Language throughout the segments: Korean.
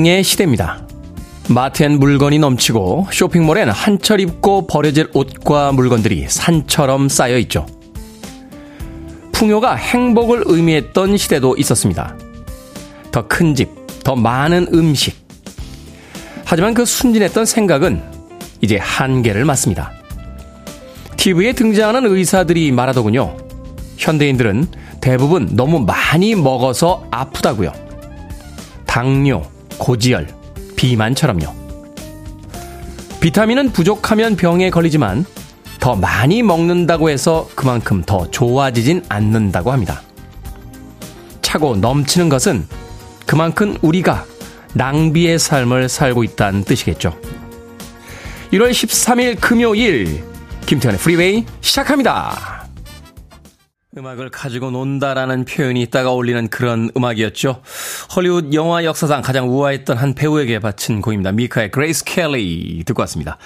바잉의 시대입니다. 마트엔 물건이 넘치고 쇼핑몰엔 한철 입고 버려질 옷과 물건들이 산처럼 쌓여 있죠. 풍요가 행복을 의미했던 시대도 있었습니다. 더 큰 집, 더 많은 음식. 하지만 그 순진했던 생각은 이제 한계를 맞습니다. TV에 등장하는 의사들이 말하더군요. 현대인들은 대부분 너무 많이 먹어서 아프다고요. 당뇨, 고지혈, 비만처럼요. 비타민은 부족하면 병에 걸리지만 더 많이 먹는다고 해서 그만큼 더 좋아지진 않는다고 합니다. 차고 넘치는 것은 그만큼 우리가 낭비의 삶을 살고 있다는 뜻이겠죠. 1월 13일 금요일 김태훈의 프리웨이 시작합니다. 음악을 가지고 논다라는 표현이 딱 어울리는 그런 음악이었죠. 헐리우드 영화 역사상 가장 우아했던 한 배우에게 바친 곡입니다. 미카의 그레이스 켈리 듣고 왔습니다.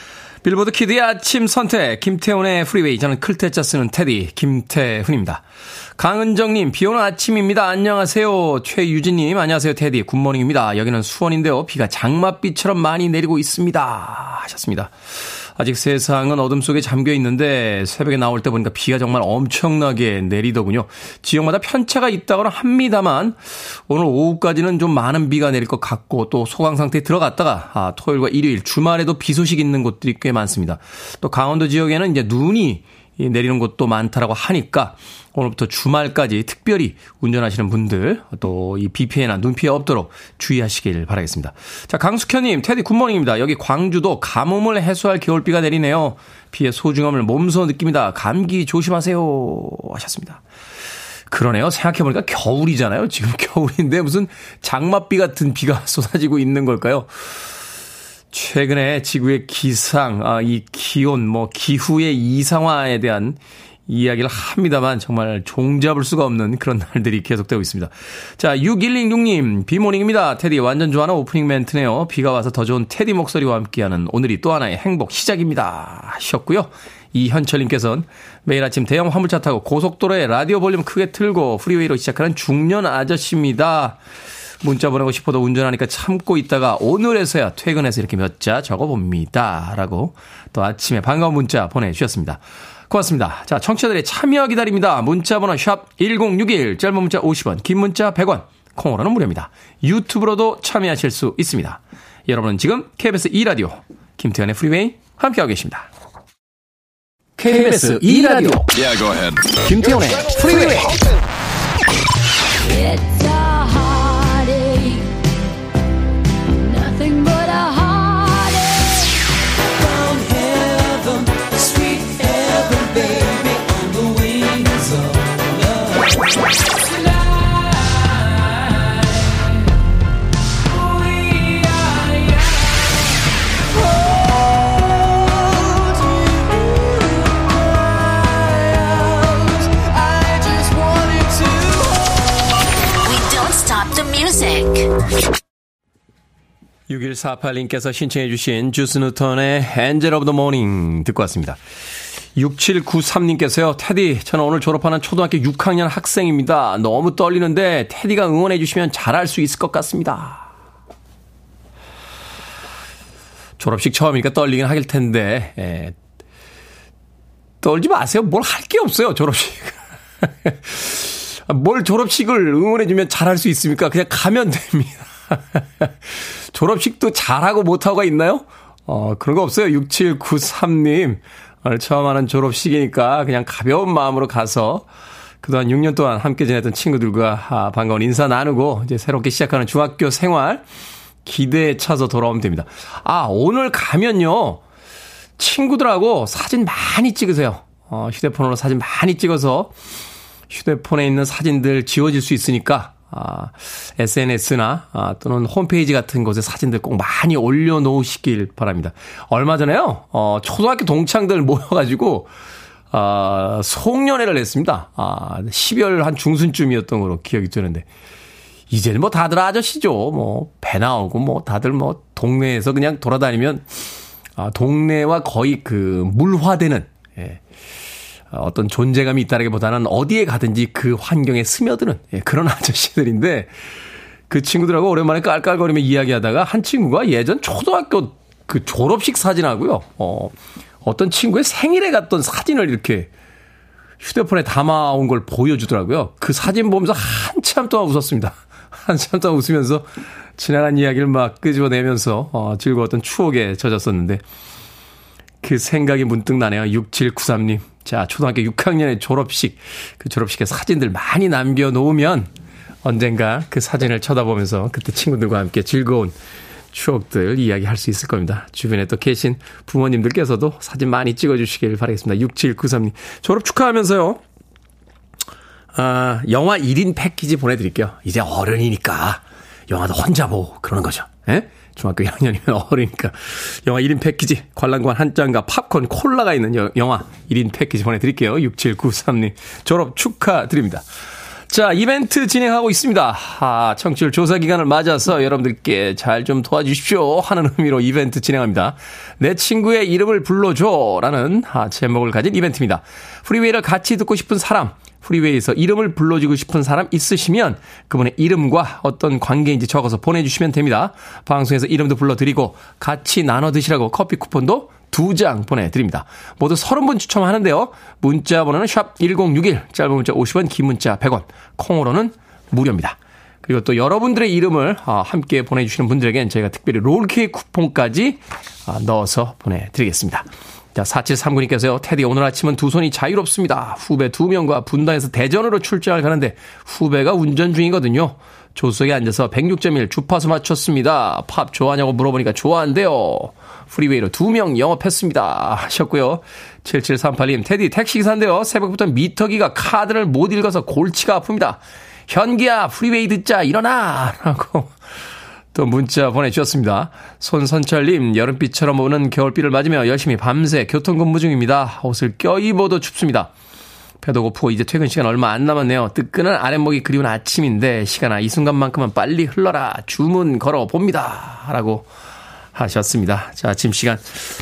빌보드 키드의 아침 선택, 김태훈의 프리웨이. 저는 클 태 자 쓰는 테디, 김태훈입니다. 강은정님, 비 오는 아침입니다. 안녕하세요. 최유진님, 안녕하세요. 테디, good morning입니다. 여기는 수원인데요. 비가 장맛비처럼 많이 내리고 있습니다. 하셨습니다. 아직 세상은 어둠 속에 잠겨 있는데 새벽에 나올 때 보니까 비가 정말 엄청나게 내리더군요. 지역마다 편차가 있다고는 합니다만 오늘 오후까지는 좀 많은 비가 내릴 것 같고 또 소강 상태에 들어갔다가 아, 토요일과 일요일 주말에도 비 소식 있는 곳들이 꽤 많습니다. 또 강원도 지역에는 이제 눈이 내리는 곳도 많다라고 하니까 오늘부터 주말까지 특별히 운전하시는 분들 또 이 비 피해나 눈 피해 없도록 주의하시길 바라겠습니다. 자, 강숙현님, 테디 good morning입니다. 여기 광주도 가뭄을 해소할 겨울비가 내리네요. 비의 소중함을 몸소 느낍니다. 감기 조심하세요. 하셨습니다. 그러네요. 생각해보니까 겨울이잖아요. 지금 겨울인데 무슨 장맛비 같은 비가 쏟아지고 있는 걸까요? 최근에 지구의 기상, 아, 이 기온, 뭐 기후의 이상화에 대한 이야기를 합니다만 정말 종잡을 수가 없는 그런 날들이 계속되고 있습니다. 자, 6106님, 비morning입니다. 테디 완전 좋아하는 오프닝 멘트네요. 비가 와서 더 좋은 테디 목소리와 함께하는 오늘이 또 하나의 행복 시작입니다. 하셨고요. 이현철님께서는 매일 아침 대형 화물차 타고 고속도로에 라디오 볼륨 크게 틀고 프리웨이로 시작하는 중년 아저씨입니다. 문자 보내고 싶어도 운전하니까 참고 있다가 오늘에서야 퇴근해서 이렇게 몇 자 적어봅니다. 라고 또 아침에 반가운 문자 보내주셨습니다. 고맙습니다. 자, 청취자들의 참여 기다립니다. 문자 번호 샵 1061, 짧은 문자 50원, 긴 문자 100원, 콩으로는 무료입니다. 유튜브로도 참여하실 수 있습니다. 여러분은 지금 KBS 2라디오, 김태훈의 프리웨이 함께하고 계십니다. KBS 2라디오, yeah, 김태훈의 프리웨이 6148님께서 신청해 주신 주스 뉴턴의 Angel of the Morning 듣고 왔습니다. 6793님께서요, 테디, 저는 오늘 졸업하는 초등학교 6학년 학생입니다. 너무 떨리는데, 테디가 응원해 주시면 잘할 수 있을 것 같습니다. 졸업식 처음이니까 떨리긴 하실 텐데, 예. 떨지 마세요. 뭘 할 게 없어요, 졸업식. 뭘 졸업식을 응원해주면 잘할 수 있습니까? 그냥 가면 됩니다. 졸업식도 잘하고 못하고가 있나요? 어, 그런 거 없어요. 6793님. 오늘 처음 하는 졸업식이니까 그냥 가벼운 마음으로 가서 그동안 6년 동안 함께 지냈던 친구들과 아, 반가운 인사 나누고 이제 새롭게 시작하는 중학교 생활 기대에 차서 돌아오면 됩니다. 아, 오늘 가면요. 친구들하고 사진 많이 찍으세요. 어, 휴대폰으로 사진 많이 찍어서 휴대폰에 있는 사진들 지워질 수 있으니까 아, SNS나 아, 또는 홈페이지 같은 곳에 사진들 꼭 많이 올려놓으시길 바랍니다. 얼마 전에요, 어, 초등학교 동창들 모여가지고, 아, 송년회를 했습니다. 아, 12월 한 중순쯤이었던 걸로 기억이 드는데, 이제는 뭐 다들 아저씨죠. 뭐, 배 나오고 뭐 다들 뭐 동네에서 그냥 돌아다니면, 아, 동네와 거의 그 물화되는, 예. 어떤 존재감이 있다라기보다는 어디에 가든지 그 환경에 스며드는 예, 그런 아저씨들인데 그 친구들하고 오랜만에 깔깔거리며 이야기하다가 한 친구가 예전 초등학교 그 졸업식 사진하고요. 어, 어떤 친구의 생일에 갔던 사진을 이렇게 휴대폰에 담아온 걸 보여주더라고요. 그 사진 보면서 한참 동안 웃었습니다. 한참 동안 웃으면서 지나간 이야기를 막 끄집어내면서 어, 즐거웠던 추억에 젖었었는데 그 생각이 문득 나네요. 6793님. 자, 초등학교 6학년의 졸업식, 그 졸업식의 사진들 많이 남겨놓으면 언젠가 그 사진을 쳐다보면서 그때 친구들과 함께 즐거운 추억들 이야기할 수 있을 겁니다. 주변에 또 계신 부모님들께서도 사진 많이 찍어주시길 바라겠습니다. 6793님. 졸업 축하하면서요. 아, 영화 1인 패키지 보내드릴게요. 이제 어른이니까 영화도 혼자 보고 그러는 거죠. 예? 중학교 2학년이면 어리니까 영화 1인 패키지 관람관 한 장과 팝콘 콜라가 있는 영화 1인 패키지 보내드릴게요. 6793님 졸업 축하드립니다. 자, 이벤트 진행하고 있습니다. 아, 청취율 조사 기간을 맞아서 여러분들께 잘 좀 도와주십시오 하는 의미로 이벤트 진행합니다. 내 친구의 이름을 불러줘 라는 아, 제목을 가진 이벤트입니다. 프리웨이를 같이 듣고 싶은 사람, 프리웨이에서 이름을 불러주고 싶은 사람 있으시면 그분의 이름과 어떤 관계인지 적어서 보내주시면 됩니다. 방송에서 이름도 불러드리고 같이 나눠 드시라고 커피 쿠폰도 두 장 보내드립니다. 모두 30분 추첨하는데요. 문자 번호는 샵 1061, 짧은 문자 50원, 긴 문자 100원, 콩으로는 무료입니다. 그리고 또 여러분들의 이름을 아, 함께 보내주시는 분들에겐 저희가 특별히 롤케이크 쿠폰까지 아, 넣어서 보내드리겠습니다. 자, 4739님께서요, 테디, 오늘 아침은 두 손이 자유롭습니다. 후배 두 명과 분당에서 대전으로 출장을 가는데, 후배가 운전 중이거든요. 조수석에 앉아서 106.1 주파수 맞췄습니다. 팝 좋아하냐고 물어보니까 좋아한대요. 프리웨이로 두 명 영업했습니다. 하셨고요. 7738님, 테디, 택시기사인데요. 새벽부터 미터기가 카드를 못 읽어서 골치가 아픕니다. 현기야, 프리웨이 듣자, 일어나! 라고 또 문자 보내주셨습니다. 손선철님, 여름비처럼 오는 겨울비를 맞으며 열심히 밤새 교통근무 중입니다. 옷을 껴입어도 춥습니다. 배도 고프고 이제 퇴근 시간 얼마 안 남았네요. 뜨끈한 아랫목이 그리운 아침인데 시간아 이 순간만큼은 빨리 흘러라 주문 걸어 봅니다. 라고 하셨습니다. 자, 아침 시간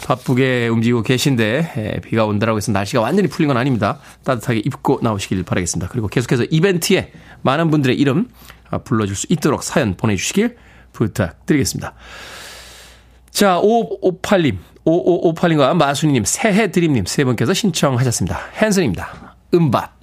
바쁘게 움직이고 계신데 에, 비가 온다라고 해서 날씨가 완전히 풀린 건 아닙니다. 따뜻하게 입고 나오시길 바라겠습니다. 그리고 계속해서 이벤트에 많은 분들의 이름 아, 불러줄 수 있도록 사연 보내주시길 부탁드리겠습니다. 자, 5558님, 5558님과 마순이님, 새해드림님 세 분께서 신청하셨습니다. 헨슨입니다. 음밭.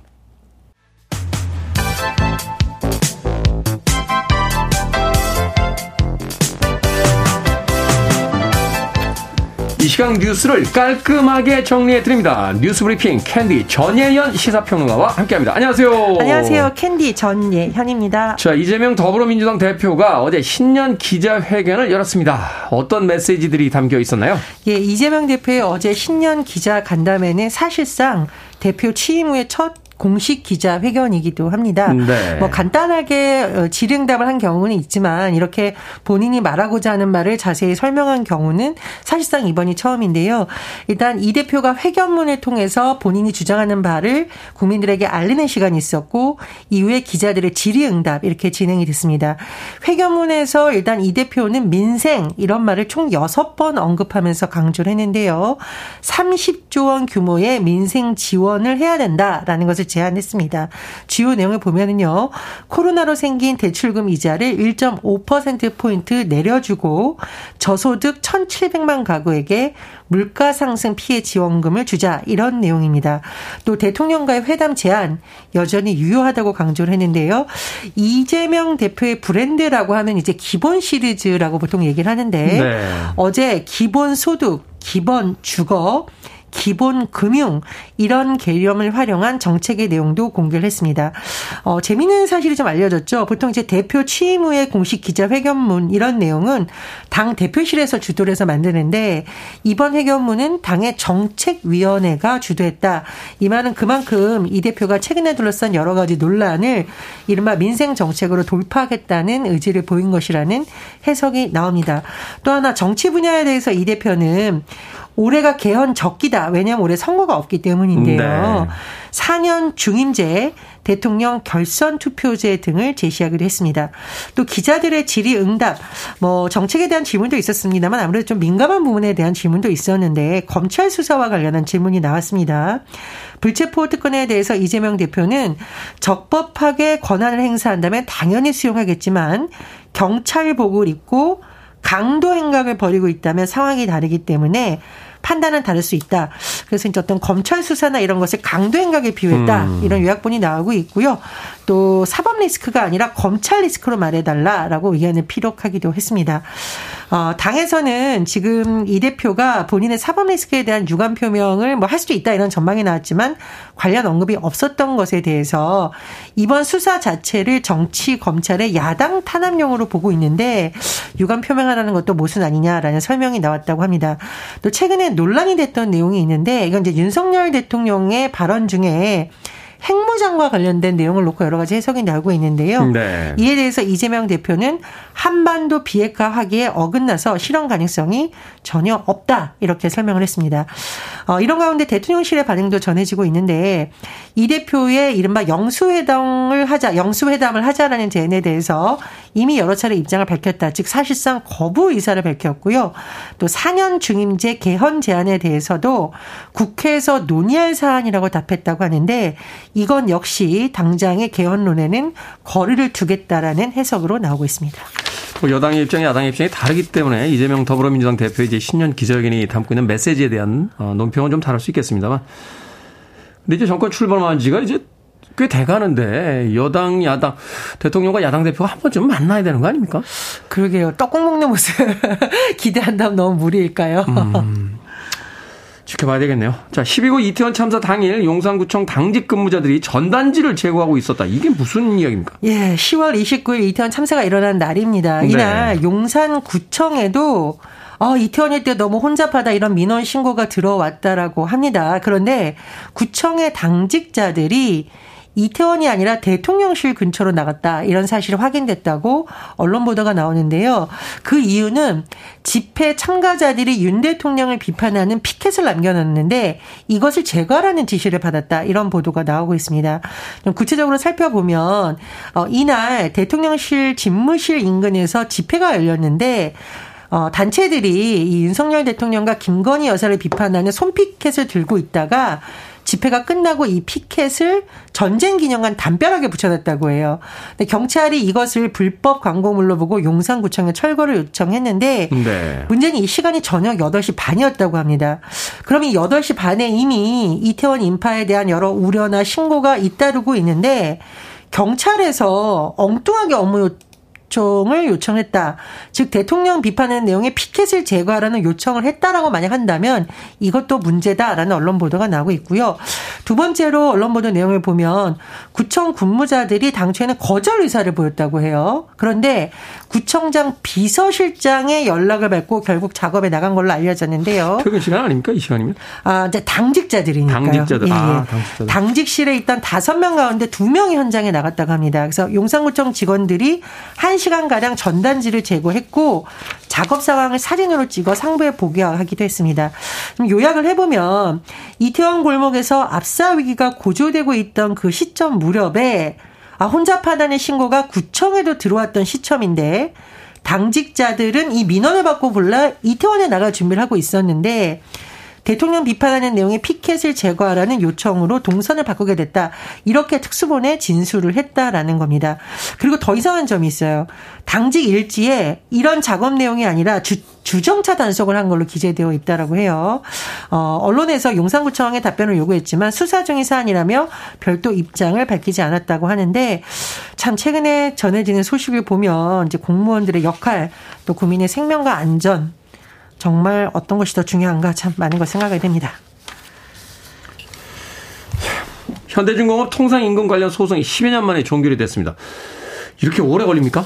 시간 뉴스를 깔끔하게 정리해 드립니다. 뉴스 브리핑 캔디 전예현 시사평론가와 함께합니다. 안녕하세요. 안녕하세요. 캔디 전예현입니다. 자 이재명 더불어민주당 대표가 어제 신년 기자회견을 열었습니다. 어떤 메시지들이 담겨 있었나요? 예, 이재명 대표의 어제 신년 기자 간담회는 사실상 대표 취임 후에 첫 공식 기자회견이기도 합니다. 네. 뭐 간단하게 어, 질의응답을 한 경우는 있지만 이렇게 본인이 말하고자 하는 말을 자세히 설명한 경우는 사실상 이번이 처음인데요. 일단 이 대표가 회견문을 통해서 본인이 주장하는 바를 국민들에게 알리는 시간이 있었고 이후에 기자들의 질의응답 이렇게 진행이 됐습니다. 회견문에서 일단 이 대표는 민생 이런 말을 총 6번 언급하면서 강조를 했는데요. 30조 원 규모의 민생 지원을 해야 된다라는 것을 제안했습니다. 주요 내용을 보면은요. 코로나로 생긴 대출금 이자를 1.5%포인트 내려주고 저소득 1,700만 가구에게 물가 상승 피해 지원금을 주자 이런 내용입니다. 또 대통령과의 회담 제안 여전히 유효하다고 강조를 했는데요. 이재명 대표의 브랜드라고 하면 이제 기본 시리즈라고 보통 얘기를 하는데 네. 어제 기본 소득, 기본 주거 기본 금융 이런 개념을 활용한 정책의 내용도 공개를 했습니다. 어, 재미있는 사실이 좀 알려졌죠. 보통 이제 대표 취임 후에 공식 기자회견문 이런 내용은 당 대표실에서 주도를 해서 만드는데 이번 회견문은 당의 정책위원회가 주도했다. 이 말은 그만큼 이 대표가 최근에 둘러싼 여러 가지 논란을 이른바 민생 정책으로 돌파하겠다는 의지를 보인 것이라는 해석이 나옵니다. 또 하나 정치 분야에 대해서 이 대표는 올해가 개헌 적기다. 왜냐하면 올해 선거가 없기 때문인데요. 네. 4년 중임제, 대통령 결선 투표제 등을 제시하기로 했습니다. 또 기자들의 질의 응답, 뭐 정책에 대한 질문도 있었습니다만 아무래도 좀 민감한 부분에 대한 질문도 있었는데 검찰 수사와 관련한 질문이 나왔습니다. 불체포 특권에 대해서 이재명 대표는 적법하게 권한을 행사한다면 당연히 수용하겠지만 경찰복을 입고 강도 행각을 벌이고 있다면 상황이 다르기 때문에 판단은 다를 수 있다. 그래서 이제 어떤 검찰 수사나 이런 것을 강도 행각에 비유했다. 음. 이런 요약본이 나오고 있고요. 또 사법 리스크가 아니라 검찰 리스크로 말해달라라고 의견을 피력하기도 했습니다. 어, 당에서는 지금 이 대표가 본인의 사법 리스크에 대한 유감 표명을 뭐 할 수도 있다 이런 전망이 나왔지만 관련 언급이 없었던 것에 대해서 이번 수사 자체를 정치 검찰의 야당 탄압용으로 보고 있는데 유감 표명하라는 것도 모순 아니냐라는 설명이 나왔다고 합니다. 또 최근에 논란이 됐던 내용이 있는데 이건 이제 윤석열 대통령의 발언 중에 핵무장과 관련된 내용을 놓고 여러 가지 해석이 나오고 있는데요. 네. 이에 대해서 이재명 대표는 한반도 비핵화 하기에 어긋나서 실현 가능성이 전혀 없다 이렇게 설명을 했습니다. 어, 이런 가운데 대통령실의 반응도 전해지고 있는데 이 대표의 이른바 영수회담을 하자, 영수회담을 하자라는 제안에 대해서 이미 여러 차례 입장을 밝혔다. 즉 사실상 거부 의사를 밝혔고요. 또 4년 중임제 개헌 제안에 대해서도 국회에서 논의할 사안이라고 답했다고 하는데 이건 역시 당장의 개헌론에는 거리를 두겠다라는 해석으로 나오고 있습니다. 뭐 여당의 입장이 야당의 입장이 다르기 때문에 이재명 더불어민주당 대표의 이제 신년 기자회견이 담고 있는 메시지에 대한 어, 논평은 좀 다를 수 있겠습니다만. 근데 이제 정권 출범한 지가 이제 꽤 돼가는데 여당 야당 대통령과 야당 대표가 한 번쯤 만나야 되는 거 아닙니까? 그러게요. 떡국 먹는 모습 기대한다면 너무 무리일까요? 음. 지켜봐야 되겠네요. 자, 12구 이태원 참사 당일 용산구청 당직 근무자들이 전단지를 제거하고 있었다. 이게 무슨 이야기입니까? 예, 10월 29일 이태원 참사가 일어난 날입니다. 이날 네. 용산구청에도 어, 이태원일 때 너무 혼잡하다 이런 민원 신고가 들어왔다라고 합니다. 그런데 구청의 당직자들이 이태원이 아니라 대통령실 근처로 나갔다 이런 사실이 확인됐다고 언론 보도가 나오는데요. 그 이유는 집회 참가자들이 윤 대통령을 비판하는 피켓을 남겨놨는데 이것을 제거하라는 지시를 받았다 이런 보도가 나오고 있습니다. 좀 구체적으로 살펴보면 어, 이날 대통령실 집무실 인근에서 집회가 열렸는데 어, 단체들이 이 윤석열 대통령과 김건희 여사를 비판하는 손피켓을 들고 있다가 집회가 끝나고 이 피켓을 전쟁 기념관 담벼락에 붙여놨다고 해요. 근데 경찰이 이것을 불법 광고물로 보고 용산구청에 철거를 요청했는데 네. 문제는 이 시간이 저녁 8시 반이었다고 합니다. 그럼 이 8시 반에 이미 이태원 인파에 대한 여러 우려나 신고가 잇따르고 있는데 경찰에서 엉뚱하게 업무 요청을 요청했다. 즉 대통령 비판하는 내용의 피켓을 제거하라는 요청을 했다라고 만약 한다면 이것도 문제다라는 언론 보도가 나오고 있고요. 두 번째로 언론 보도 내용을 보면 구청 군무자들이 당초에는 거절 의사를 보였다고 해요. 그런데 구청장 비서실장의 연락을 받고 결국 작업에 나간 걸로 알려졌는데요. 퇴근 시간 아닙니까? 이 시간이면? 아, 이제 당직자들이니까요. 당직자들. 예, 예. 아, 당직자들. 당직실에 있던 다섯 명 가운데 두 명이 현장에 나갔다고 합니다. 그래서 용산구청 직원들이 한 시간가량 전단지를 제거했고 작업 상황을 사진으로 찍어 상부에 보고하기도 했습니다. 요약을 해보면 이태원 골목에서 압사 위기가 고조되고 있던 그 시점 무렵에 아, 혼잡하다는 신고가 구청에도 들어왔던 시점인데 당직자들은 이 민원을 받고 불러 이태원에 나갈 준비를 하고 있었는데 대통령 비판하는 내용의 피켓을 제거하라는 요청으로 동선을 바꾸게 됐다. 이렇게 특수본에 진술을 했다라는 겁니다. 그리고 더 이상한 점이 있어요. 당직 일지에 이런 작업 내용이 아니라 주, 주정차 단속을 한 걸로 기재되어 있다라고 해요. 어, 언론에서 용산구청에 답변을 요구했지만 수사 중인 사안이라며 별도 입장을 밝히지 않았다고 하는데 참 최근에 전해지는 소식을 보면 이제 공무원들의 역할 또 국민의 생명과 안전 정말 어떤 것이 더 중요한가 참 많은 걸 생각하게 됩니다. 현대중공업 통상임금 관련 소송이 10여 년 만에 종결이 됐습니다. 이렇게 오래 걸립니까?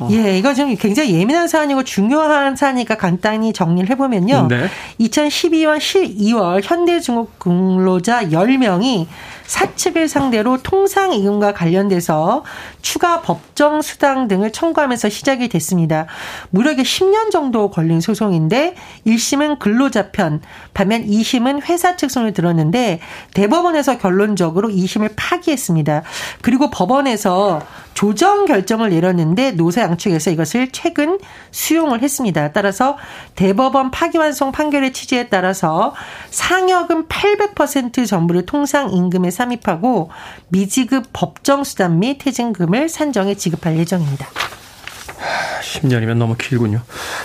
어. 예, 이거 좀 굉장히 예민한 사안이고 중요한 사안이니까 간단히 정리를 해보면요. 네. 2012년 12월 현대중국 근로자 10명이 사측을 상대로 통상임금과 관련돼서 추가 법정 수당 등을 청구하면서 시작이 됐습니다. 무려 10년 정도 걸린 소송인데 1심은 근로자 편, 반면 2심은 회사 측 손을 들었는데 대법원에서 결론적으로 2심을 파기했습니다. 그리고 법원에서 조정 결정을 내렸는데 노사 양측에서 이것을 최근 수용을 했습니다. 따라서 대법원 파기환송 판결의 취지에 따라서 상여금 800% 전부를 통상 임금에 삽입하고 미지급 법정 수단 및 퇴직금을 산정해 지급할 예정입니다. 10년이면 너무 길군요.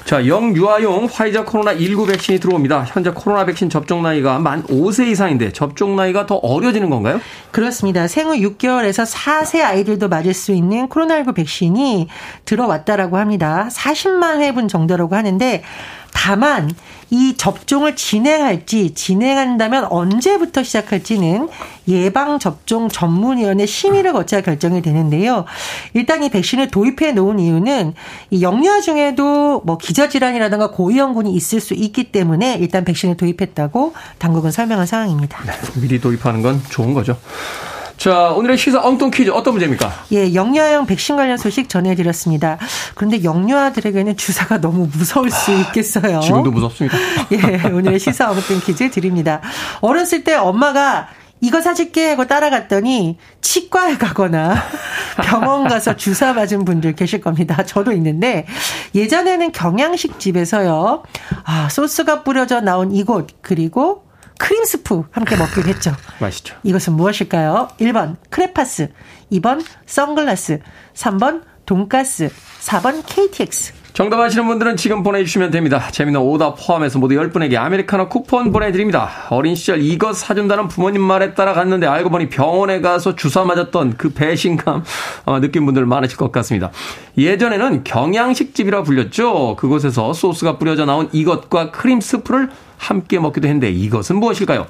자, 영유아용 화이자 코로나 19 백신이 들어옵니다. 현재 코로나 백신 접종 나이가 만 5세 이상인데 접종 나이가 더 어려지는 건가요? 그렇습니다. 생후 6개월에서 4세 아이들도 맞을 수 있는 코로나19 백신이 들어왔다라고 합니다. 40만 회분 정도라고 하는데 다만 이 접종을 진행할지 진행한다면 언제부터 시작할지는 예방 접종 전문위원회 심의를 거쳐야 결정이 되는데요. 일단 이 백신을 도입해 놓은 이유는 이 영유아 중에도 뭐 기저질환이라든가 고위험군이 있을 수 있기 때문에 일단 백신을 도입했다고 당국은 설명한 상황입니다. 네, 미리 도입하는 건 좋은 거죠. 자, 오늘의 시사 엉뚱 퀴즈 어떤 문제입니까? 예, 영유아용 백신 관련 소식 전해드렸습니다. 그런데 영유아들에게는 주사가 너무 무서울 수 있겠어요. 지금도 무섭습니다. 예, 오늘의 시사 엉뚱 퀴즈 드립니다. 어렸을 때 엄마가 이거 사줄게 하고 따라갔더니 치과에 가거나 병원 가서 주사 맞은 분들 계실 겁니다. 저도 있는데 예전에는 경양식 집에서요. 아, 소스가 뿌려져 나온 이곳 그리고 크림 스프 함께 먹기로 했죠. 맛있죠. 이것은 무엇일까요? 1번 크레파스, 2번 선글라스, 3번 돈가스, 4번 KTX. 정답 아시는 분들은 지금 보내주시면 됩니다. 재밌는 오답 포함해서 모두 10분에게 아메리카노 쿠폰 보내드립니다. 어린 시절 이것 사준다는 부모님 말에 따라 갔는데 알고 보니 병원에 가서 주사 맞았던 그 배신감 어, 느낀 분들 많으실 것 같습니다. 예전에는 경양식집이라 불렸죠. 그곳에서 소스가 뿌려져 나온 이것과 크림 스프를 함께 먹기도 했는데 이것은 무엇일까요?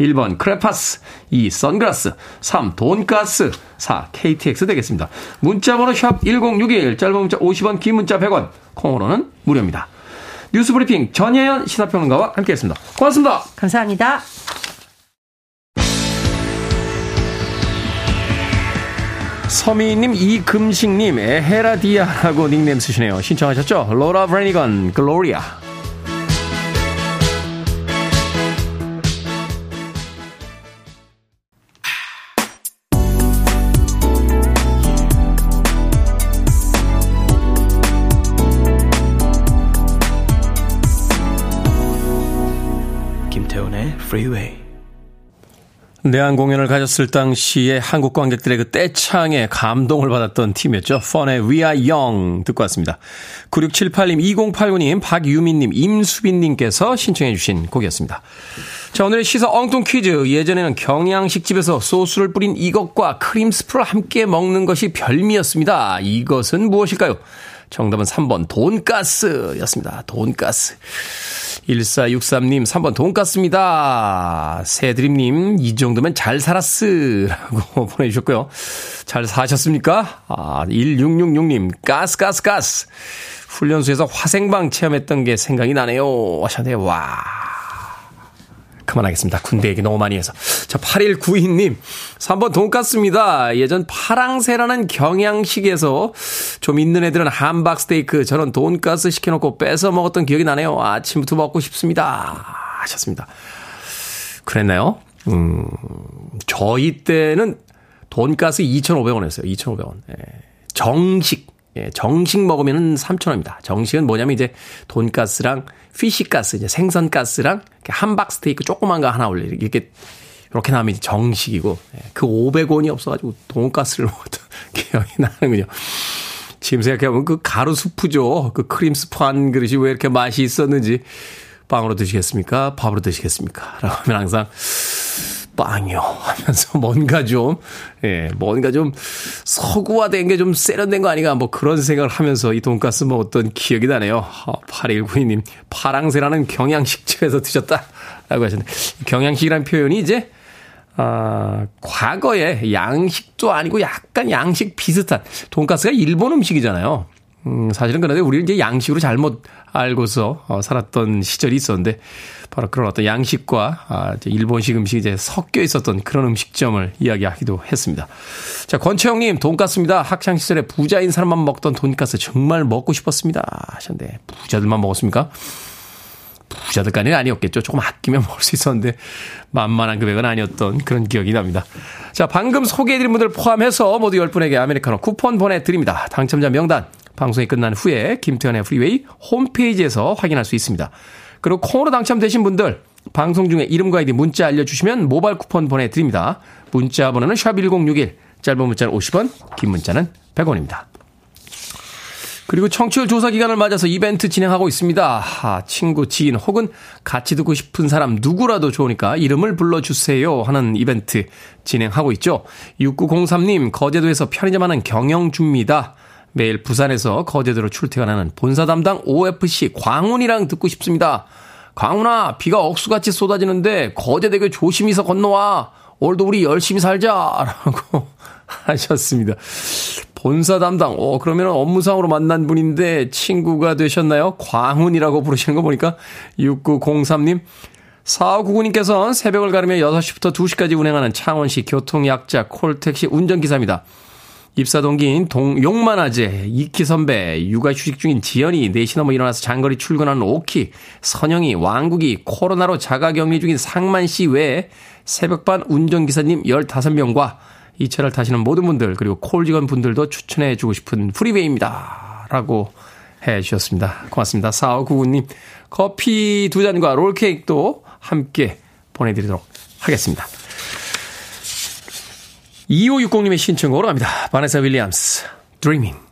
1번 크레파스, 2 선글라스, 3 돈가스, 4 KTX 되겠습니다. 문자번호 샵 1061, 짧은 문자 50원, 긴 문자 100원, 콩으로는 무료입니다. 뉴스브리핑 전예현 시사평론가와 함께했습니다. 고맙습니다. 감사합니다. 서미님, 이금식님, 에헤라디아라고 닉네임 쓰시네요. 신청하셨죠? 로라 브레니건, 글로리아. Freeway. 내한 공연을 가졌을 당시에 한국 관객들의 그 떼창에 감동을 받았던 팀이었죠. 펀의 We Are Young 듣고 왔습니다. 9678님, 2089님, 박유민님, 임수빈님께서 신청해 주신 곡이었습니다. 자, 오늘의 시사 엉뚱 퀴즈. 예전에는 경양식집에서 소스를 뿌린 이것과 크림 스프를 함께 먹는 것이 별미였습니다. 이것은 무엇일까요? 정답은 3번 돈가스였습니다. 돈가스. 1463님, 3번 돈가스입니다. 새드림님, 이 정도면 잘 살았으라고 보내주셨고요. 잘 사셨습니까? 아, 1666님, 가스, 가스, 가스. 훈련소에서 화생방 체험했던 게 생각이 나네요. 하셨네요. 와. 그만하겠습니다. 군대 얘기 너무 많이 해서. 자, 8192님. 3번 돈까스입니다. 예전 파랑새라는 경양식에서 좀 있는 애들은 함박 스테이크, 저는 돈가스 시켜놓고 뺏어 먹었던 기억이 나네요. 아침부터 먹고 싶습니다. 하셨습니다. 그랬나요? 음, 저희 때는 돈가스 2,500원이었어요. 2,500원. 예. 정식. 예, 정식 먹으면 3,000원입니다. 정식은 뭐냐면 이제 돈가스랑 피시가스, 이제 생선가스랑 함박 스테이크 조그만 거 하나 올려. 이렇게, 이렇게 나오면 정식이고, 예, 그 500원이 없어가지고 돈가스를 먹었던 기억이 나는군요. 지금 생각해보면 그 가루 수프죠. 그 크림 스프 한 그릇이 왜 이렇게 맛이 있었는지 빵으로 드시겠습니까? 밥으로 드시겠습니까? 라고 하면 항상 빵이요 하면서 뭔가 좀, 예, 뭔가 좀 서구화된 게 좀 세련된 거 아닌가 뭐 그런 생각을 하면서 이 돈가스 먹었던 기억이 나네요. 8192님, 파랑새라는 경양식집에서 드셨다. 라고 하셨는데, 경양식이라는 표현이 이제, 아, 과거에 양식도 아니고 약간 양식 비슷한 돈가스가 일본 음식이잖아요. 음, 사실은 그런데 우리는 이제 양식으로 잘못 알고서 어, 살았던 시절이 있었는데 바로 그런 어떤 양식과 아, 일본식 음식이 이제 섞여 있었던 그런 음식점을 이야기하기도 했습니다. 자, 권채영님, 돈가스입니다. 학창 시절에 부자인 사람만 먹던 돈가스 정말 먹고 싶었습니다. 하셨는데 부자들만 먹었습니까? 부자들까지는 아니었겠죠. 조금 아끼면 먹을 수 있었는데 만만한 금액은 아니었던 그런 기억이 납니다. 자, 방금 소개해드린 분들 포함해서 모두 10분에게 아메리카노 쿠폰 보내드립니다. 당첨자 명단 방송이 끝난 후에 김태훈의 Freeway 홈페이지에서 확인할 수 있습니다. 그리고 콩으로 당첨되신 분들 방송 중에 이름과 아이디 문자 알려주시면 모바일 쿠폰 보내드립니다. 문자 번호는 샵1061 짧은 문자는 50원 긴 문자는 100원입니다. 그리고 청취율 조사 기간을 맞아서 이벤트 진행하고 있습니다. 아, 친구, 지인 혹은 같이 듣고 싶은 사람 누구라도 좋으니까 이름을 불러주세요 하는 이벤트 진행하고 있죠. 6903님, 거제도에서 편의점 하는 경영주입니다. 매일 부산에서 거제도로 출퇴근하는 본사 담당 OFC 광훈이랑 듣고 싶습니다. 광훈아, 비가 억수같이 쏟아지는데 거제대교 조심히서 건너와. 오늘도 우리 열심히 살자. 라고 하셨습니다. 본사 담당, 어, 그러면 업무상으로 만난 분인데 친구가 되셨나요? 광훈이라고 부르시는 거 보니까 6903님. 4599님께서는 새벽을 가르며 6시부터 2시까지 운행하는 창원시 교통약자 콜택시 운전기사입니다. 입사 동기인 동, 용만아재, 이키 선배, 육아 휴직 중인 지연이 4시 넘어 일어나서 장거리 출근하는 오키, 선영이, 왕국이, 코로나로 자가 격리 중인 상만씨 외에 새벽반 운전기사님 15명과 이 차를 타시는 모든 분들 그리고 콜 직원 분들도 추천해 주고 싶은 Freeway입니다. 라고 해 주셨습니다. 고맙습니다. 4599님 커피 두 잔과 롤케이크도 함께 보내드리도록 하겠습니다. 2560님의 신청으로 갑니다. 바네사 윌리엄스, Dreaming.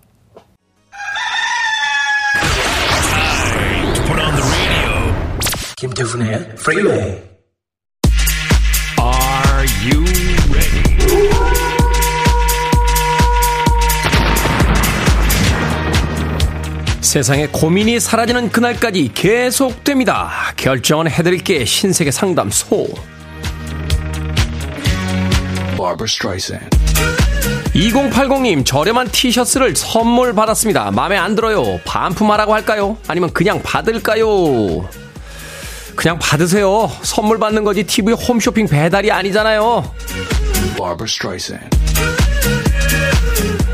김태훈의 프리웨이 Are you ready? 세상에 고민이 사라지는 그날까지 계속됩니다. 결정은 해드릴게 신세계 상담소. 2080님 저렴한 티셔츠를 선물 받았습니다. 마음에 안 들어요. 반품하라고 할까요? 아니면 그냥 받을까요? 그냥 받으세요. 선물 받는 거지 TV 홈쇼핑 배달이 아니잖아요.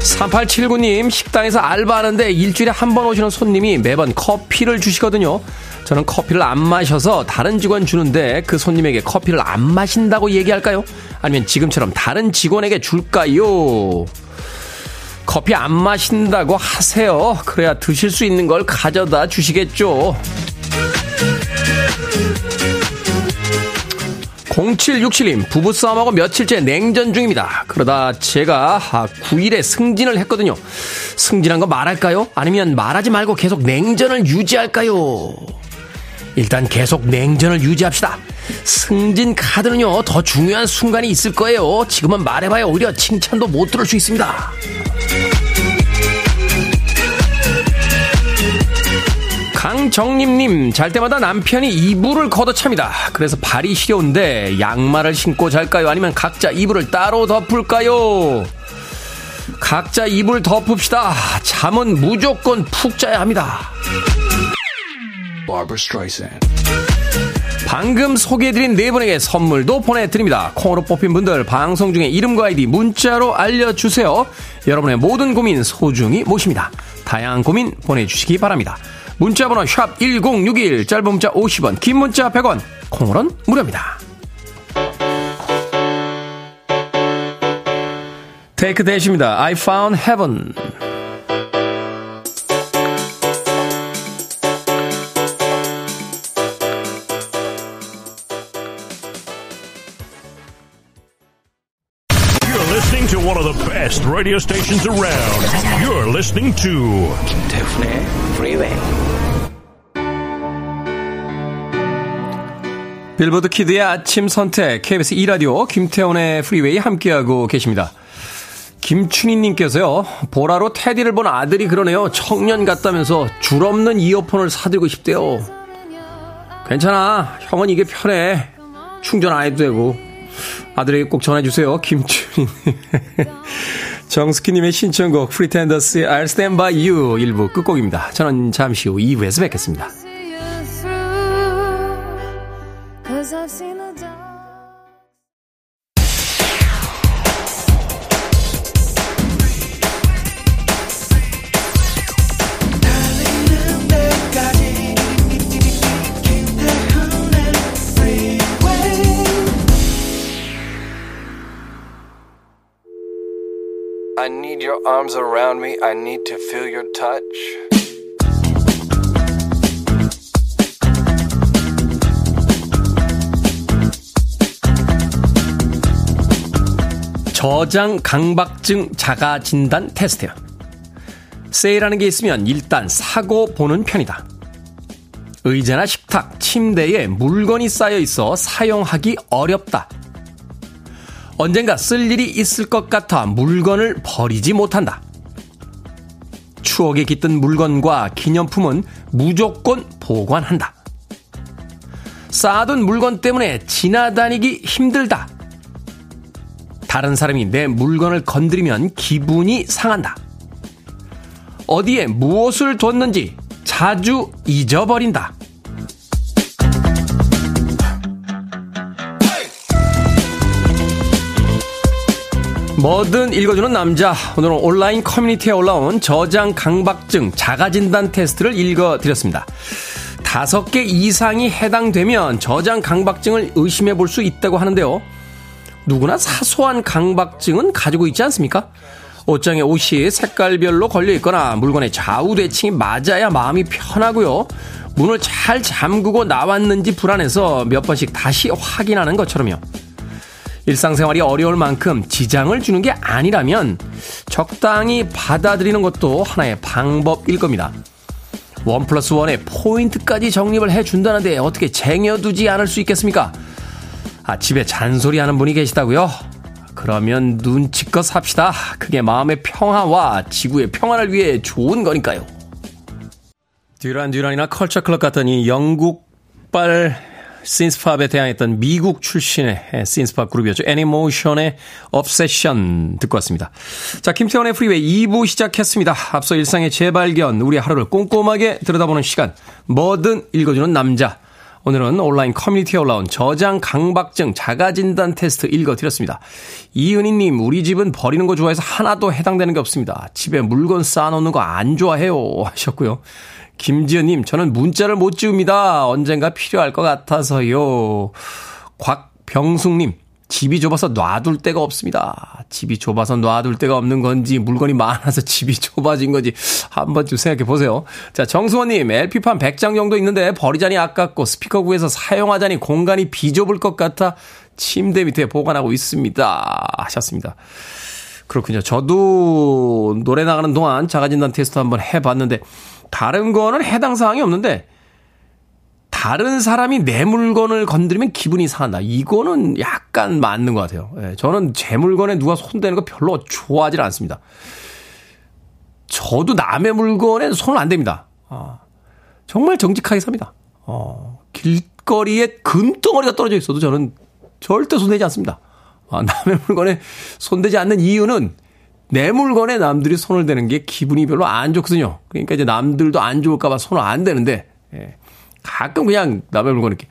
3879님, 식당에서 알바하는데 일주일에 한 번 오시는 손님이 매번 커피를 주시거든요. 저는 커피를 안 마셔서 다른 직원 주는데 그 손님에게 커피를 안 마신다고 얘기할까요? 아니면 지금처럼 다른 직원에게 줄까요? 커피 안 마신다고 하세요. 그래야 드실 수 있는 걸 가져다 주시겠죠. 0767님, 부부싸움하고 며칠째 냉전 중입니다. 그러다 제가 9일에 아, 승진을 했거든요. 승진한 거 말할까요? 아니면 말하지 말고 계속 냉전을 유지할까요? 일단 계속 냉전을 유지합시다. 승진 카드는요, 더 중요한 순간이 있을 거예요. 지금은 말해봐야 오히려 칭찬도 못 들을 수 있습니다. 강정림님, 잘 때마다 남편이 이불을 걷어 찹니다. 그래서 발이 시려운데 양말을 신고 잘까요? 아니면 각자 이불을 따로 덮을까요? 각자 이불 덮읍시다. 잠은 무조건 푹 자야 합니다. 방금 소개해드린 네 분에게 선물도 보내드립니다. 콩으로 뽑힌 분들 방송 중에 이름과 아이디 문자로 알려주세요. 여러분의 모든 고민 소중히 모십니다. 다양한 고민 보내주시기 바랍니다. 문자번호 샵 1061, 짧은 문자 50원, 긴 문자 100원, 콩으로는 무료입니다. Take That입니다. I Found Heaven. Radio stations around. You're listening to 김태훈의 Freeway. Billboard Kid의 아침 선택 KBS 2 라디오 김태훈의 Freeway 함께하고 계십니다. 김춘희님께서요, 보라로 테디를 본 아들이 그러네요. 청년 같다면서 줄 없는 이어폰을 사들고 싶대요. 괜찮아. 형은 이게 편해. 충전 안 해도 되고. 아들에게 꼭 전해주세요. 김춘희. 정스키님의 신청곡 프리텐더스의 I'll Stand By You 일부 끝곡입니다. 저는 잠시 후 2부에서 뵙겠습니다. I need your arms around me. I need to feel your touch. 저장 강박증 자가 진단 테스트요. 세일하는 게 있으면 일단 사고 보는 편이다. 의자나 식탁, 침대에 물건이 쌓여 있어 사용하기 어렵다. 언젠가 쓸 일이 있을 것 같아 물건을 버리지 못한다. 추억에 깃든 물건과 기념품은 무조건 보관한다. 쌓아둔 물건 때문에 지나다니기 힘들다. 다른 사람이 내 물건을 건드리면 기분이 상한다. 어디에 무엇을 뒀는지 자주 잊어버린다. 뭐든 읽어주는 남자. 오늘은 온라인 커뮤니티에 올라온 저장 강박증 자가진단 테스트를 읽어드렸습니다. 다섯 개 이상이 해당되면 저장 강박증을 의심해 볼 수 있다고 하는데요. 누구나 사소한 강박증은 가지고 있지 않습니까? 옷장에 옷이 색깔별로 걸려 있거나 물건의 좌우 대칭이 맞아야 마음이 편하고요. 문을 잘 잠그고 나왔는지 불안해서 몇 번씩 다시 확인하는 것처럼요. 일상생활이 어려울 만큼 지장을 주는 게 아니라면 적당히 받아들이는 것도 하나의 방법일 겁니다. one plus one에 포인트까지 적립을 해준다는데 어떻게 쟁여두지 않을 수 있겠습니까? 아, 집에 잔소리 하는 분이 계시다고요? 그러면 눈치껏 삽시다. 그게 마음의 평화와 지구의 평화를 위해 좋은 거니까요. Duran Duran이나 Culture Club 이 영국발 synth-pop에 대항했던 미국 출신의 신스팝 그룹이었죠. Animotion의 Obsession 듣고 왔습니다. 자, 김태훈의 Freeway 2부 시작했습니다. 앞서 일상의 재발견, 우리 하루를 꼼꼼하게 들여다보는 시간, 뭐든 읽어주는 남자. 오늘은 온라인 커뮤니티에 올라온 저장 강박증 자가진단 테스트 읽어드렸습니다. 이은희님, 우리 집은 버리는 거 좋아해서 하나도 해당되는 게 없습니다. 집에 물건 쌓아놓는 거 안 좋아해요. 하셨고요. 김지연님, 저는 문자를 못 지웁니다. 언젠가 필요할 것 같아서요. 곽병숙님, 집이 좁아서 놔둘 데가 없습니다. 집이 좁아서 놔둘 데가 없는 건지, 물건이 많아서 집이 좁아진 건지, 한 번쯤 생각해 보세요. 자, 정수원님, LP판 100장 정도 있는데 버리자니 아깝고, 스피커 구해서 사용하자니 공간이 비좁을 것 같아 침대 밑에 보관하고 있습니다. 하셨습니다. 그렇군요. 저도 노래 나가는 동안 자가진단 테스트 한번 해봤는데, 다른 거는 해당 사항이 없는데 다른 사람이 내 물건을 건드리면 기분이 상한다. 이거는 약간 맞는 것 같아요. 예, 저는 제 물건에 누가 손대는 거 별로 좋아하지 않습니다. 저도 남의 물건에 손을 안 댑니다. 어, 정말 정직하게 삽니다. 어, 길거리에 금덩어리가 떨어져 있어도 저는 절대 손대지 않습니다. 아, 남의 물건에 손대지 않는 이유는 내 물건에 남들이 손을 대는 게 기분이 별로 안 좋거든요. 그러니까 이제 남들도 안 좋을까봐 손을 안 대는데, 예. 가끔 그냥 남의 물건 이렇게.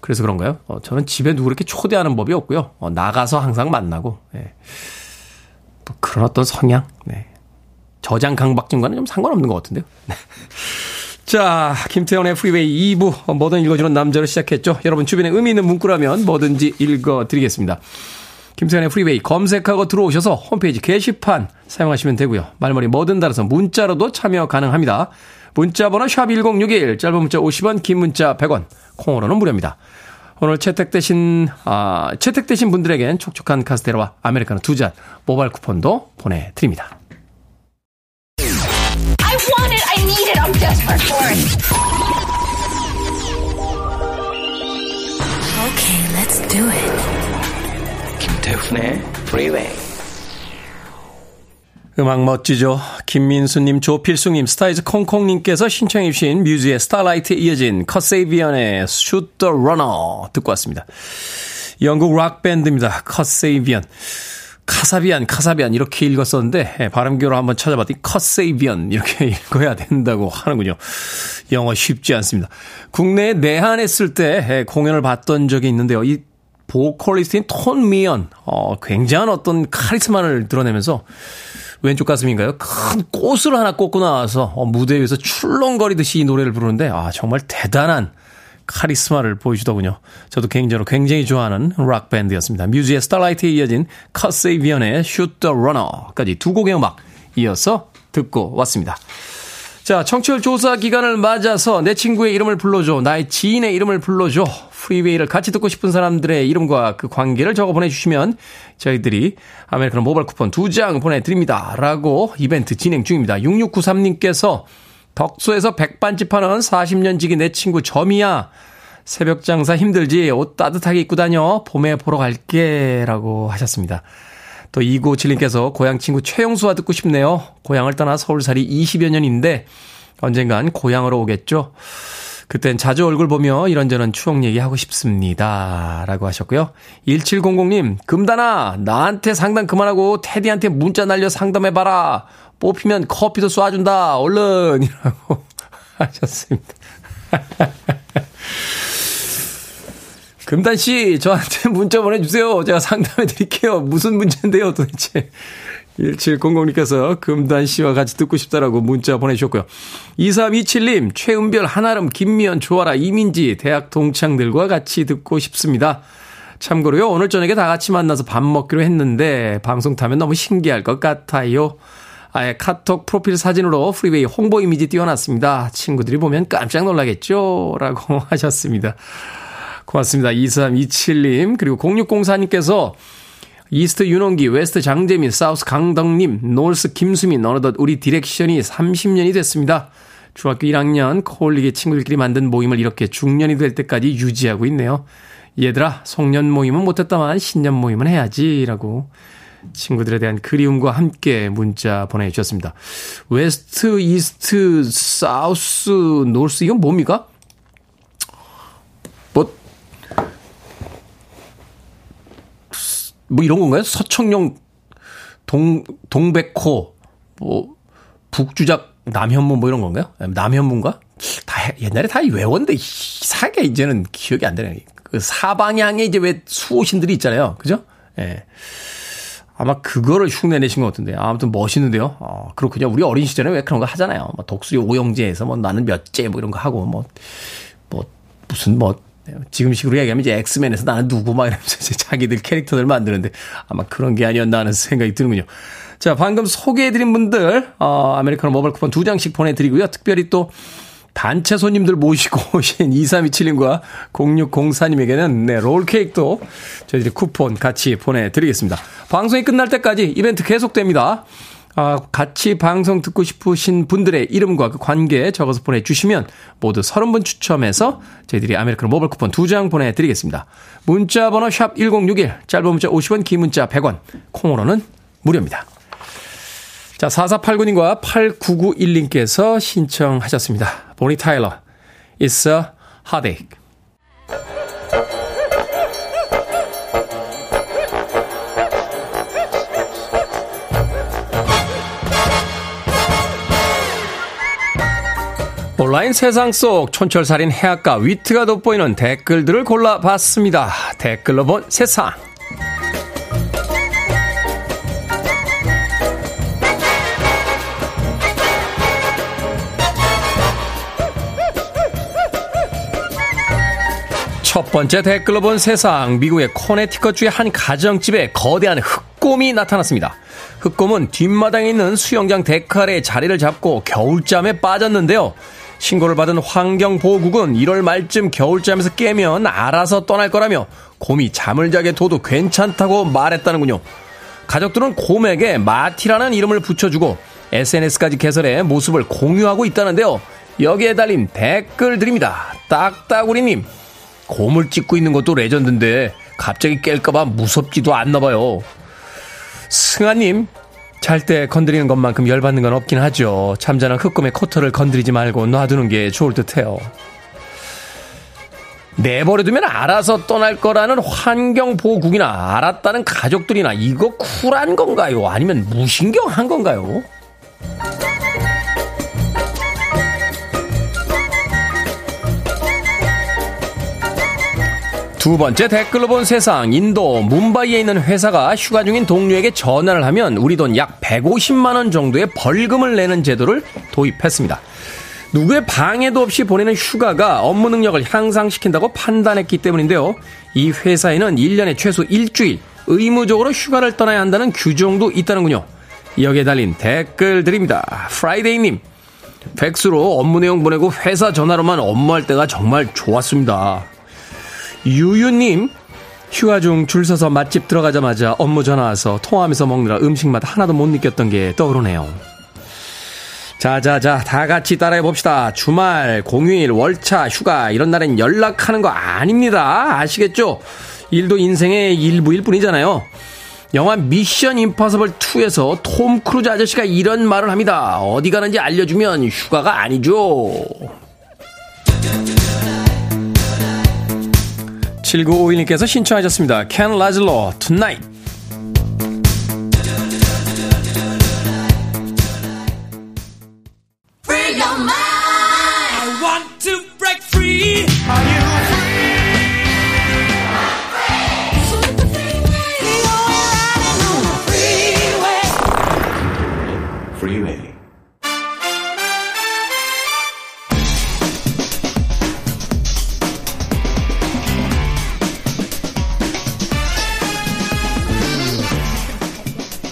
그래서 그런가요? 어, 저는 집에 누구 이렇게 초대하는 법이 없고요. 어, 나가서 항상 만나고, 예. 또 그런 어떤 성향, 네. 저장 강박증과는 좀 상관없는 것 같은데요. 네. 자, 김태훈의 Freeway 2부, 뭐든 읽어주는 남자로 시작했죠. 여러분 주변에 의미 있는 문구라면 뭐든지 읽어드리겠습니다. 김태훈의 Freeway 검색하고 들어오셔서 홈페이지 게시판 사용하시면 되고요. 말머리 뭐든 달아서 문자로도 참여 가능합니다. 문자 번호 샵1061 짧은 문자 50원 긴 문자 100원 콩으로는 무료입니다. 오늘 채택되신 아, 채택되신 분들에겐 촉촉한 카스테라와 아메리카노 두 잔 모바일 쿠폰도 보내드립니다. Okay, let's do it. 김태훈의 프리웨이 음악 멋지죠. 김민수님, 조필숙님, 스타이즈 콩콩님께서 신청해 주신 Muse의 Starlight에 이어진 Kasabian의 Shoot the Runner 듣고 왔습니다. 영국 락밴드입니다. Kasabian. 카사비안, 카사비안 이렇게 읽었었는데 예, 발음기호로 한번 찾아봤더니 Kasabian 이렇게 읽어야 된다고 하는군요. 영어 쉽지 않습니다. 국내에 내한했을 때 예, 공연을 봤던 적이 있는데요. 이 보컬리스트인 Tom Meighan, 어, 굉장한 어떤 카리스마를 드러내면서 왼쪽 가슴인가요? 큰 꽃을 하나 꽂고 나와서 어, 무대 위에서 출렁거리듯이 이 노래를 부르는데 아 정말 대단한 카리스마를 보여주더군요. 저도 개인적으로 굉장히 좋아하는 락 밴드였습니다. Muse의 Starlight에 이어진 Kasabian의 Shoot the Runner까지 두 곡의 음악 이어서 듣고 왔습니다. 자, 청취율 조사 기간을 맞아서 내 친구의 이름을 불러줘, 나의 지인의 이름을 불러줘, Freeway를 같이 듣고 싶은 사람들의 이름과 그 관계를 적어 보내주시면 저희들이 아메리카노 모바일 쿠폰 두 장 보내드립니다. 라고 이벤트 진행 중입니다. 6693님께서 덕소에서 백반집 하는 40년 지기 내 친구 점이야. 새벽 장사 힘들지 옷 따뜻하게 입고 다녀. 봄에 보러 갈게. 라고 하셨습니다. 또 2957님께서 고향 친구 최영수와 듣고 싶네요. 고향을 떠나 서울살이 20여 년인데 언젠간 고향으로 오겠죠. 그땐 자주 얼굴 보며 이런저런 추억 얘기하고 싶습니다. 라고 하셨고요. 1700님, 금단아, 나한테 상담 그만하고 테디한테 문자 날려 상담해봐라. 뽑히면 커피도 쏴준다. 얼른! 이라고 하셨습니다. 금단 씨, 저한테 문자 보내주세요. 제가 상담해 드릴게요. 무슨 문제인데요, 도대체. 1700님께서 금단 씨와 같이 듣고 싶다라고 문자 보내주셨고요. 2327님, 최은별, 한아름, 김미연, 조아라, 이민지, 대학 동창들과 같이 듣고 싶습니다. 참고로요, 오늘 저녁에 다 같이 만나서 밥 먹기로 했는데, 방송 타면 너무 신기할 것 같아요. 아예 카톡 프로필 사진으로 Freeway 홍보 이미지 띄워놨습니다. 친구들이 보면 깜짝 놀라겠죠? 라고 하셨습니다. 고맙습니다. 2327님, 그리고 0604님께서 East 윤원기, West 장재민, South 강덕님, 노스 김수민, 어느덧 우리 direction이 30년이 됐습니다. 중학교 1학년 코흘리개 친구들끼리 만든 모임을 이렇게 중년이 될 때까지 유지하고 있네요. 얘들아, 송년 모임은 못했다만 신년 모임은 해야지. 라고 친구들에 대한 그리움과 함께 문자 보내주셨습니다. West, East, South, North, 이건 뭡니까? 뭐, 뭐 이런 건가요? 서청룡, 동, 동백호, 뭐, 북주작, 남현무 뭐 이런 건가요? 남현무인가? 다, 옛날에 다 외웠는데, 이상하게 이제는 기억이 안 되네. 그 사방향에 이제 왜 수호신들이 있잖아요. 그죠? 예. 아마 그거를 흉내 내신 것 같은데. 아무튼 멋있는데요. 어, 그렇군요. 우리 어린 시절에 왜 그런 거 하잖아요. 뭐 독수리 오영재에서 뭐 나는 몇째 뭐 이런 거 하고 뭐, 뭐, 무슨 뭐, 지금 식으로 얘기하면 이제 엑스맨에서 나는 누구 막 이러면서 자기들 캐릭터들 만드는데 아마 그런 게 아니었나 하는 생각이 드는군요. 자, 방금 소개해드린 분들, 어, 아메리카노 모바일 쿠폰 두 장씩 보내드리고요. 특별히 또 단체 손님들 모시고 오신 2327님과 0604님에게는 네, 롤케이크도 저희들이 쿠폰 같이 보내드리겠습니다. 방송이 끝날 때까지 이벤트 계속됩니다. 아, 같이 방송 듣고 싶으신 분들의 이름과 그 관계 적어서 보내주시면 모두 30분 추첨해서 저희들이 아메리카노 모바일 쿠폰 두장 보내드리겠습니다. 문자 번호 샵 1061, 짧은 문자 50원, 긴 문자 100원, 콩으로는 무료입니다. 자, 4489님과 8991님께서 신청하셨습니다. 보니 타일러, It's a Heartache. 온라인 세상 속 촌철살인 해악과 위트가 돋보이는 댓글들을 골라봤습니다. 댓글로 본 세상. 첫 번째 댓글로 본 세상, 미국의 코네티컷주의 한 가정집에 거대한 흑곰이 나타났습니다. 흑곰은 뒷마당에 있는 수영장 데칼에 자리를 잡고 겨울잠에 빠졌는데요. 신고를 받은 환경보호국은 1월 말쯤 겨울잠에서 깨면 알아서 떠날 거라며 곰이 잠을 자게 둬도 괜찮다고 말했다는군요. 가족들은 곰에게 마티라는 이름을 붙여주고 SNS까지 개설해 모습을 공유하고 있다는데요. 여기에 달린 댓글들입니다. 딱따구리님, 곰을 찍고 있는 것도 레전드인데 갑자기 깰까봐 무섭지도 않나 봐요. 승아님, 잘 때 건드리는 것만큼 열받는 건 없긴 하죠. 잠자는 흑곰의 코털을 건드리지 말고 놔두는 게 좋을 듯 해요. 내버려두면 알아서 떠날 거라는 환경보호국이나 알았다는 가족들이나 이거 쿨한 건가요? 아니면 무신경한 건가요? 두 번째 댓글로 본 세상 인도 뭄바이에 있는 회사가 휴가 중인 동료에게 전화를 하면 우리 돈 약 150만 원 정도의 벌금을 내는 제도를 도입했습니다. 누구의 방해도 없이 보내는 휴가가 업무 능력을 향상시킨다고 판단했기 때문인데요. 이 회사에는 1년에 최소 일주일 의무적으로 휴가를 떠나야 한다는 규정도 있다는군요. 여기에 달린 댓글 드립니다. Friday님, 팩스로 업무 내용 보내고 회사 전화로만 업무할 때가 정말 좋았습니다. 유유님, 휴가 중 줄 서서 맛집 들어가자마자 업무 전화 와서 통화하면서 먹느라 음식 맛 하나도 못 느꼈던 게 떠오르네요. 자자자 다 같이 따라해 봅시다. 주말, 공휴일, 월차, 휴가 이런 날엔 연락하는 거 아닙니다. 아시겠죠? 일도 인생의 일부일 뿐이잖아요. 영화 Mission Impossible 2에서 톰 크루즈 아저씨가 이런 말을 합니다. 어디 가는지 알려주면 휴가가 아니죠. 7951님께서 신청하셨습니다. 캔 라즐로, Tonight.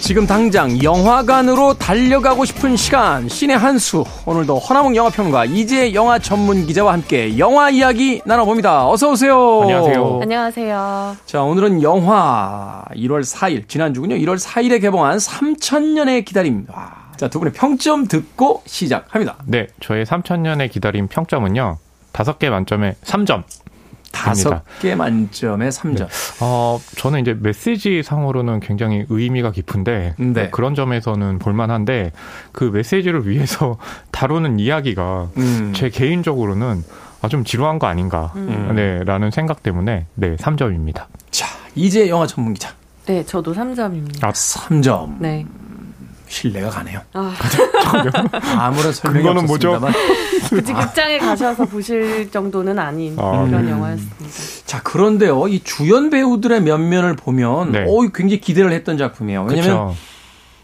지금 당장 영화관으로 달려가고 싶은 시간 신의 한수 오늘도 허나몽 영화평론가 이제 영화 전문 기자와 함께 영화 이야기 나눠봅니다. 어서 오세요. 안녕하세요. 안녕하세요. 자 오늘은 영화 1월 4일 지난주군요. 1월 4일에 개봉한 3천년의 기다림. 자두 분의 평점 듣고 시작합니다. 네, 저의 3천년의 기다림 평점은요. 5개 만점에 3점. 다섯 개 만점에 3점. 네. 어, 저는 이제 메시지 상으로는 굉장히 의미가 깊은데 네. 그런 점에서는 볼만한데 그 메시지를 위해서 다루는 이야기가 음. 제 개인적으로는 아, 좀 지루한 거 아닌가, 음. 네, 라는 생각 때문에, 네, 3점입니다. 자, 이제 영화 전문 기자. 네, 저도 3점입니다. 아, 3점. 네. 신뢰가 가네요. 아. 아무런 설명이 없었습니다만. 굳이 극장에 가셔서 보실 정도는 아닌 아, 그런 음. 영화였습니다. 자 그런데요, 이 주연 배우들의 면면을 보면 네. 어 굉장히 기대를 했던 작품이에요. 왜냐하면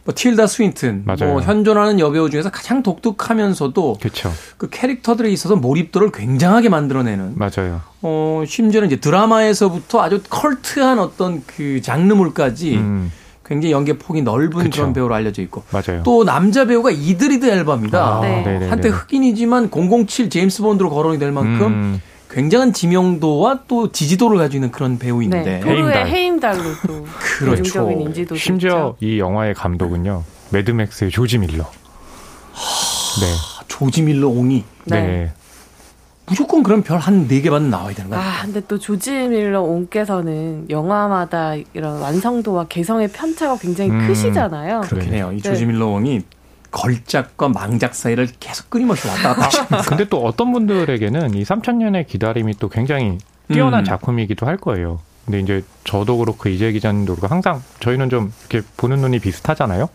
뭐 틸다 스윈튼, 뭐 맞아요. 뭐 현존하는 여배우 중에서 가장 독특하면서도 그쵸. 그 캐릭터들에 있어서 몰입도를 굉장하게 만들어내는 맞아요. 어 심지어는 이제 드라마에서부터 아주 컬트한 어떤 그 장르물까지. 음. 굉장히 연기 폭이 넓은 그쵸. 그런 배우로 알려져 있고 맞아요. 또 남자 배우가 이드리드 엘바입니다. 아, 네. 한때 흑인이지만 007 제임스 본드로 거론이 될 만큼 음. 굉장한 지명도와 또 지지도를 가지고 있는 그런 배우인데 네, 페루의 해임달로 또 그렇죠. 인지도 심지어 이 영화의 감독은요 매드맥스의 조지 밀러. 네. 조지 밀러 옹이. 네. 네. 무조건 그럼 별 한 네 개만 나와야 되는 거야. 아, 근데 또 조지 밀러 온께서는 영화마다 이런 완성도와 개성의 편차가 굉장히 음, 크시잖아요. 그렇긴 해요. 이 네. 조지 밀러 옹이 걸작과 망작 사이를 계속 끊임없이 왔다 갔다 하시면서. 근데 또 어떤 분들에게는 이 3천년의 기다림이 또 굉장히 뛰어난 음. 작품이기도 할 거예요. 근데 이제 저도 그렇고 이재 기자님도 그렇고 항상 저희는 좀 이렇게 보는 눈이 비슷하잖아요.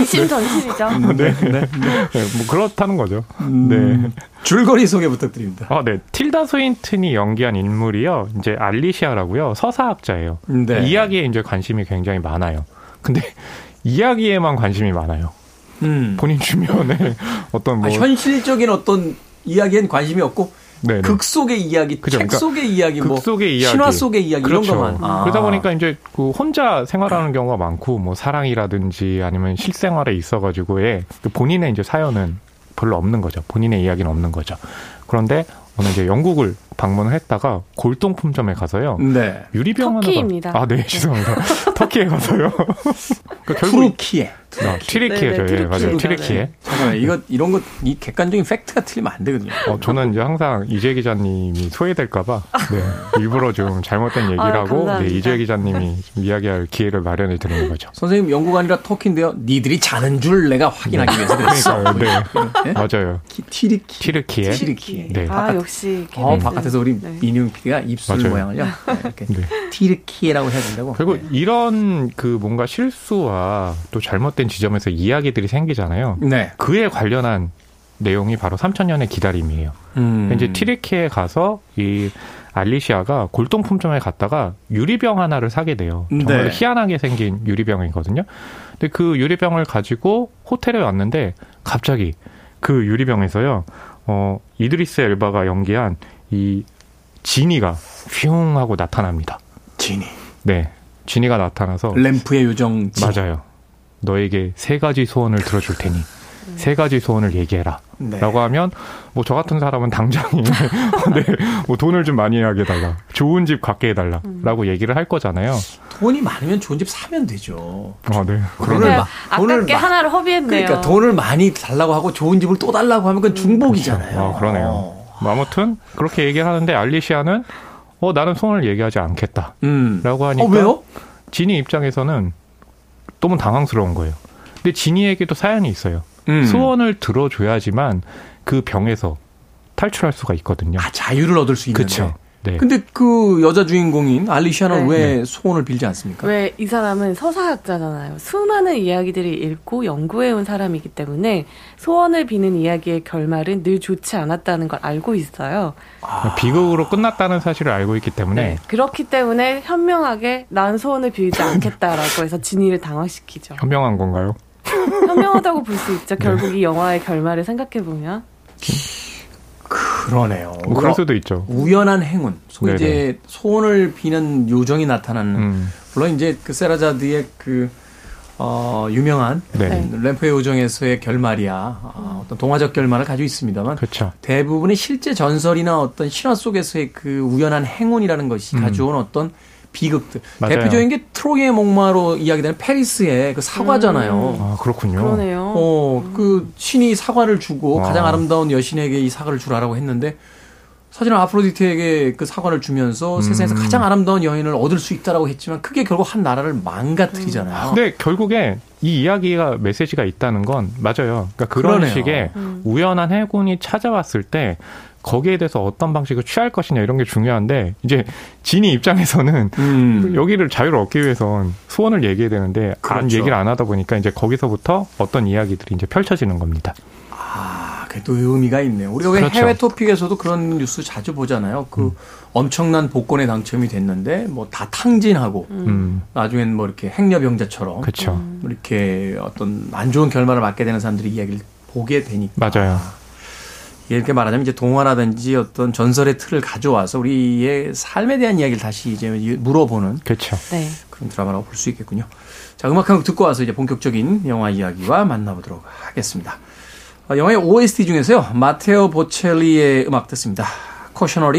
이심전심이죠. 네, 네, 네. 뭐 그렇다는 거죠. 음, 네. 줄거리 소개 부탁드립니다. 아, 네. 틸다 스윈튼이 연기한 인물이요. 이제 알리시아라고요. 서사학자예요. 네. 이야기에 이제 관심이 굉장히 많아요. 근데 이야기에만 관심이 많아요. 음. 본인 주변에 어떤 뭐 아, 현실적인 어떤 이야기엔 관심이 없고 네네. 극 속의 이야기? 책 그러니까 속의 이야기, 뭐 속의 이야기, 신화 속의 이야기 그렇죠. 이런 것만. 아. 그러다 보니까 이제 그 혼자 생활하는 경우가 많고 뭐 사랑이라든지 아니면 실생활에 있어가지고의 그 본인의 이제 사연은 별로 없는 거죠. 본인의 이야기는 없는 거죠. 그런데 오늘 이제 영국을 방문을 했다가 골동품점에 가서요. 네. 유리병 터키입니다. 하나가 아, 네, 죄송합니다. 터키에 가서요. 그러니까 결국 투르키에. 아, 튀르키예 저 예, 맞아요. 튀르키예. 네. 잠깐만 이거 이런 거이 객관적인 팩트가 틀리면 안 되거든요. 어, 저는 이제 항상 이재 기자님이 소외될까봐 네, 일부러 좀 잘못된 얘기를 아, 하고 네, 이재 기자님이 좀 이야기할 기회를 마련해 드리는 거죠. 선생님 연구가 아니라 터키인데요. 니들이 자는 줄 내가 확인하기 위해서 그랬어. 네. 네. 맞아요. 튀르키. 튀르키예. 튀르키예. 네. 아 바깥, 역시. 어, 바깥에서 우리 네. 민용 PD가 입술 맞아요. 모양을요. 네, 이렇게 네. 튀르키예라고 해야 된다고. 그리고 네. 이런 그 뭔가 실수와 또 잘못된 지점에서 이야기들이 생기잖아요. 네. 그에 관련한 내용이 바로 3천년의 기다림이에요. 음. 이제 티르키에 가서 이 알리시아가 골동품점에 갔다가 유리병 하나를 사게 돼요. 정말 네. 희한하게 생긴 유리병이거든요. 근데 그 유리병을 가지고 호텔에 왔는데 갑자기 그 유리병에서요. 어 이드리스 엘바가 연기한 이 지니가 휘웅 하고 나타납니다. 지니. 네. 지니가 나타나서 램프의 요정 지. 맞아요. 너에게 세 가지 소원을 들어줄 테니 세 가지 소원을 얘기해라. 네. 라고 하면 뭐 저 같은 사람은 당장에 네, 뭐 돈을 좀 많이 하게 해달라. 좋은 집 갖게 해달라. 음. 라고 얘기를 할 거잖아요. 돈이 많으면 좋은 집 사면 되죠. 아, 네. 돈을 마, 돈을 마, 하나를 허비했네요. 그러니까 돈을 많이 달라고 하고 좋은 집을 또 달라고 하면 그건 중복이잖아요. 그렇죠. 아, 그러네요. 어. 뭐 아무튼 그렇게 얘기를 하는데 알리시아는 어 나는 소원을 얘기하지 않겠다. 음. 라고 하니까 어, 왜요? 지니 입장에서는 너무 당황스러운 거예요. 근데 지니에게도 사연이 있어요. 음. 소원을 들어줘야지만 그 병에서 탈출할 수가 있거든요. 아, 자유를 얻을 수 있는데. 그렇죠. 네. 근데 그 여자 주인공인 알리시아는 네. 왜 네. 소원을 빌지 않습니까? 왜 이 사람은 서사학자잖아요. 수많은 이야기들을 읽고 연구해온 사람이기 때문에 소원을 비는 이야기의 결말은 늘 좋지 않았다는 걸 알고 있어요. 아. 비극으로 끝났다는 사실을 알고 있기 때문에. 네. 그렇기 때문에 현명하게 난 소원을 빌지 않겠다라고 해서 진이를 당황시키죠. 현명한 건가요? 현명하다고 볼 수 있죠. 결국 이 영화의 결말을 생각해 보면. 그러네요. 뭐 그럴 수도 있죠. 우연한 행운. 소위 이제 소원을 비는 요정이 나타나는. 음. 물론 이제 그 세라자드의 그 어, 유명한 네. 램프의 요정에서의 결말이야 어, 어떤 동화적 결말을 가지고 있습니다만 그렇죠. 대부분의 실제 전설이나 어떤 신화 속에서의 그 우연한 행운이라는 것이 음. 가져온 어떤 비극들. 맞아요. 대표적인 게 트로이의 목마로 이야기되는 페리스의 그 사과잖아요. 음. 아, 그렇군요. 그러네요. 어, 그 신이 사과를 주고 와. 가장 아름다운 여신에게 이 사과를 주라라고 했는데 사실은 아프로디테에게 그 사과를 주면서 음. 세상에서 가장 아름다운 여인을 얻을 수 있다라고 했지만 그게 결국 한 나라를 망가뜨리잖아요. 음. 근데 결국에 이 이야기가 메시지가 있다는 건 맞아요. 그러니까 그런 그러네요. 식의 음. 우연한 해군이 찾아왔을 때 거기에 대해서 어떤 방식을 취할 것이냐 이런 게 중요한데 이제 진이 입장에서는 음. 여기를 자유를 얻기 위해선 소원을 얘기해야 되는데 그렇죠. 안 얘기를 안 하다 보니까 이제 거기서부터 어떤 이야기들이 이제 펼쳐지는 겁니다. 아, 그래도 의미가 있네요. 우리가 왜 그렇죠. 해외 토픽에서도 그런 뉴스 자주 보잖아요. 그 음. 엄청난 복권에 당첨이 됐는데 뭐 다 탕진하고 음. 나중엔 뭐 이렇게 행려병자처럼 그렇죠. 이렇게 어떤 안 좋은 결말을 맞게 되는 사람들이 이야기를 보게 되니까 맞아요. 이렇게 말하자면 이제 동화라든지 어떤 전설의 틀을 가져와서 우리의 삶에 대한 이야기를 다시 이제 물어보는 그렇죠. 네. 그런 드라마라고 볼 수 있겠군요. 자, 음악 한 곡 듣고 와서 이제 본격적인 영화 이야기와 만나보도록 하겠습니다. 어, 영화의 OST 중에서요. 마테오 보첼리의 음악 듣습니다. 코셔너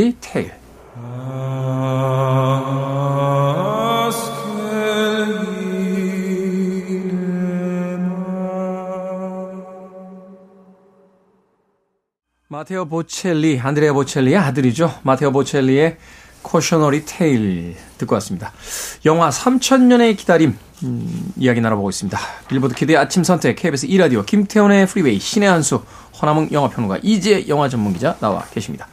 마테오 보첼리, 안드레아 보첼리의 아들이죠. 마테오 보첼리의 Cautionary Tale 듣고 왔습니다. 영화 3천년의 기다림 음, 이야기 나눠보고 있습니다. 빌보드 키드의 아침 선택 KBS 2라디오 김태훈의 프리웨이 신의 한수 허남웅 영화평론가 이제 영화 전문기자 나와 계십니다.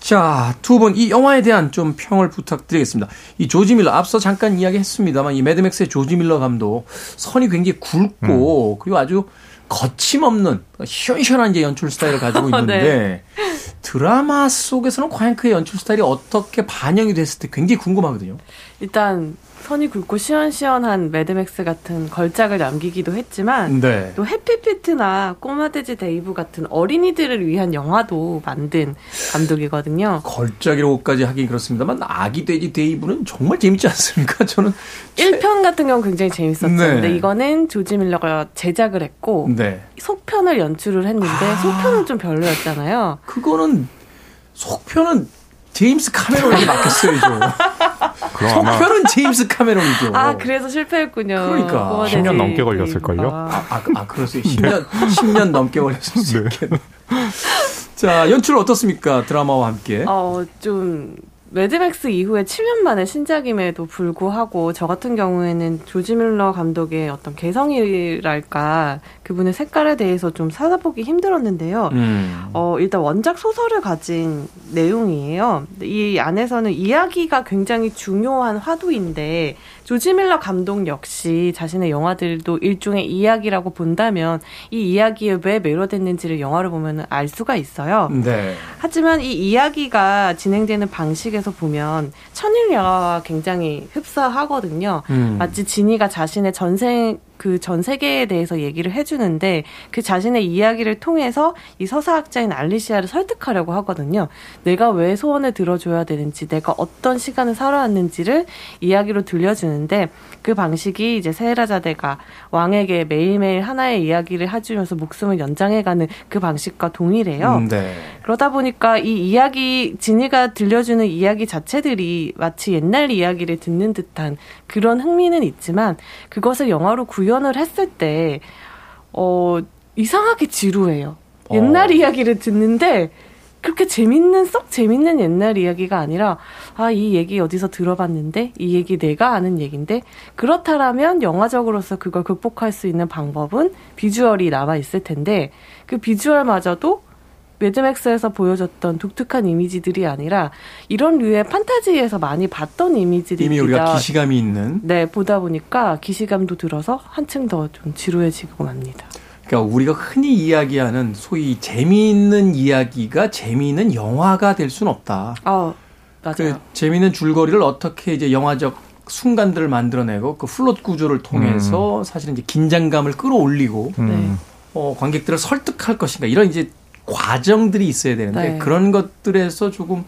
자, 두 분 이 영화에 대한 좀 평을 부탁드리겠습니다. 이 조지 밀러 앞서 잠깐 이야기했습니다만 이 매드맥스의 조지 밀러 감독 선이 굉장히 굵고 음. 그리고 아주 거침없는 시원시원한 이제 연출 스타일을 가지고 있는데 네. 드라마 속에서는 과연 그의 연출 스타일이 어떻게 반영이 됐을 때 굉장히 궁금하거든요. 일단 선이 굵고 시원시원한 매드맥스 같은 걸작을 남기기도 했지만 네. 또 해피피트나 꼬마돼지 베이브 같은 어린이들을 위한 영화도 만든 감독이거든요. 걸작이라고까지 하긴 그렇습니다만 아기 돼지 베이브는 정말 재밌지 않습니까? 저는 1편 같은 경우는 굉장히 재밌었죠. 네. 이거는 조지 밀러가 제작을 했고 네. 속편을 연출을 했는데 아. 속편은 좀 별로였잖아요. 그거는 속편은 제임스 카메론에게 맡겼어야죠. 속편은 제임스 카메론이죠. 아, 그래서 실패했군요. 그러니까 10년 넘게 걸렸을걸요. 아, 아, 아 그러세요. 10년 10년 넘게 걸렸을 수 있겠네. 자, 연출 어떻습니까? 드라마와 함께. 어, 좀 매드맥스 이후에 7년 만에 신작임에도 불구하고 저 같은 경우에는 조지 밀러 감독의 어떤 개성이랄까 그분의 색깔에 대해서 좀 찾아보기 힘들었는데요. 음. 어, 일단 원작 소설을 가진 내용이에요. 이 안에서는 이야기가 굉장히 중요한 화두인데 조지 밀러 감독 역시 자신의 영화들도 일종의 이야기라고 본다면 이 이야기에 왜 매료됐는지를 영화를 보면 알 수가 있어요. 네. 하지만 이 이야기가 진행되는 방식에 서 보면 천일영화와 굉장히 흡사하거든요. 음. 마치 지니가 자신의 전생 그 전 세계에 대해서 얘기를 해주는데 그 자신의 이야기를 통해서 이 서사학자인 알리시아를 설득하려고 하거든요. 내가 왜 소원을 들어줘야 되는지, 내가 어떤 시간을 살아왔는지를 이야기로 들려주는데 그 방식이 이제 세라자대가 왕에게 매일매일 하나의 이야기를 해주면서 목숨을 연장해가는 그 방식과 동일해요. 음, 네. 그러다 보니까 이 이야기, 진이가 들려주는 이야기 자체들이 마치 옛날 이야기를 듣는 듯한 그런 흥미는 있지만 그것을 영화로 구현 을 했을 때, 어, 이상하게 지루해요. 어. 옛날 이야기를 듣는데 그렇게 재밌는 썩 재밌는 옛날 이야기가 아니라 아 이 얘기 어디서 들어봤는데 이 얘기 내가 아는 얘긴데 그렇다라면 영화적으로서 그걸 극복할 수 있는 방법은 비주얼이 남아 있을 텐데 그 비주얼마저도 매드맥스에서 보여줬던 독특한 이미지들이 아니라 이런 류의 판타지에서 많이 봤던 이미지들이 이미 우리가 기시감이 있는 네 보다 보니까 기시감도 들어서 한층 더 좀 지루해지고 맙니다. 그러니까 우리가 흔히 이야기하는 소위 재미있는 이야기가 재미있는 영화가 될 수는 없다. 아 맞아요. 그 재미있는 줄거리를 어떻게 이제 영화적 순간들을 만들어내고 그 플롯 구조를 통해서 음. 사실은 이제 긴장감을 끌어올리고 음. 어, 관객들을 설득할 것인가 이런 이제 과정들이 있어야 되는데 네. 그런 것들에서 조금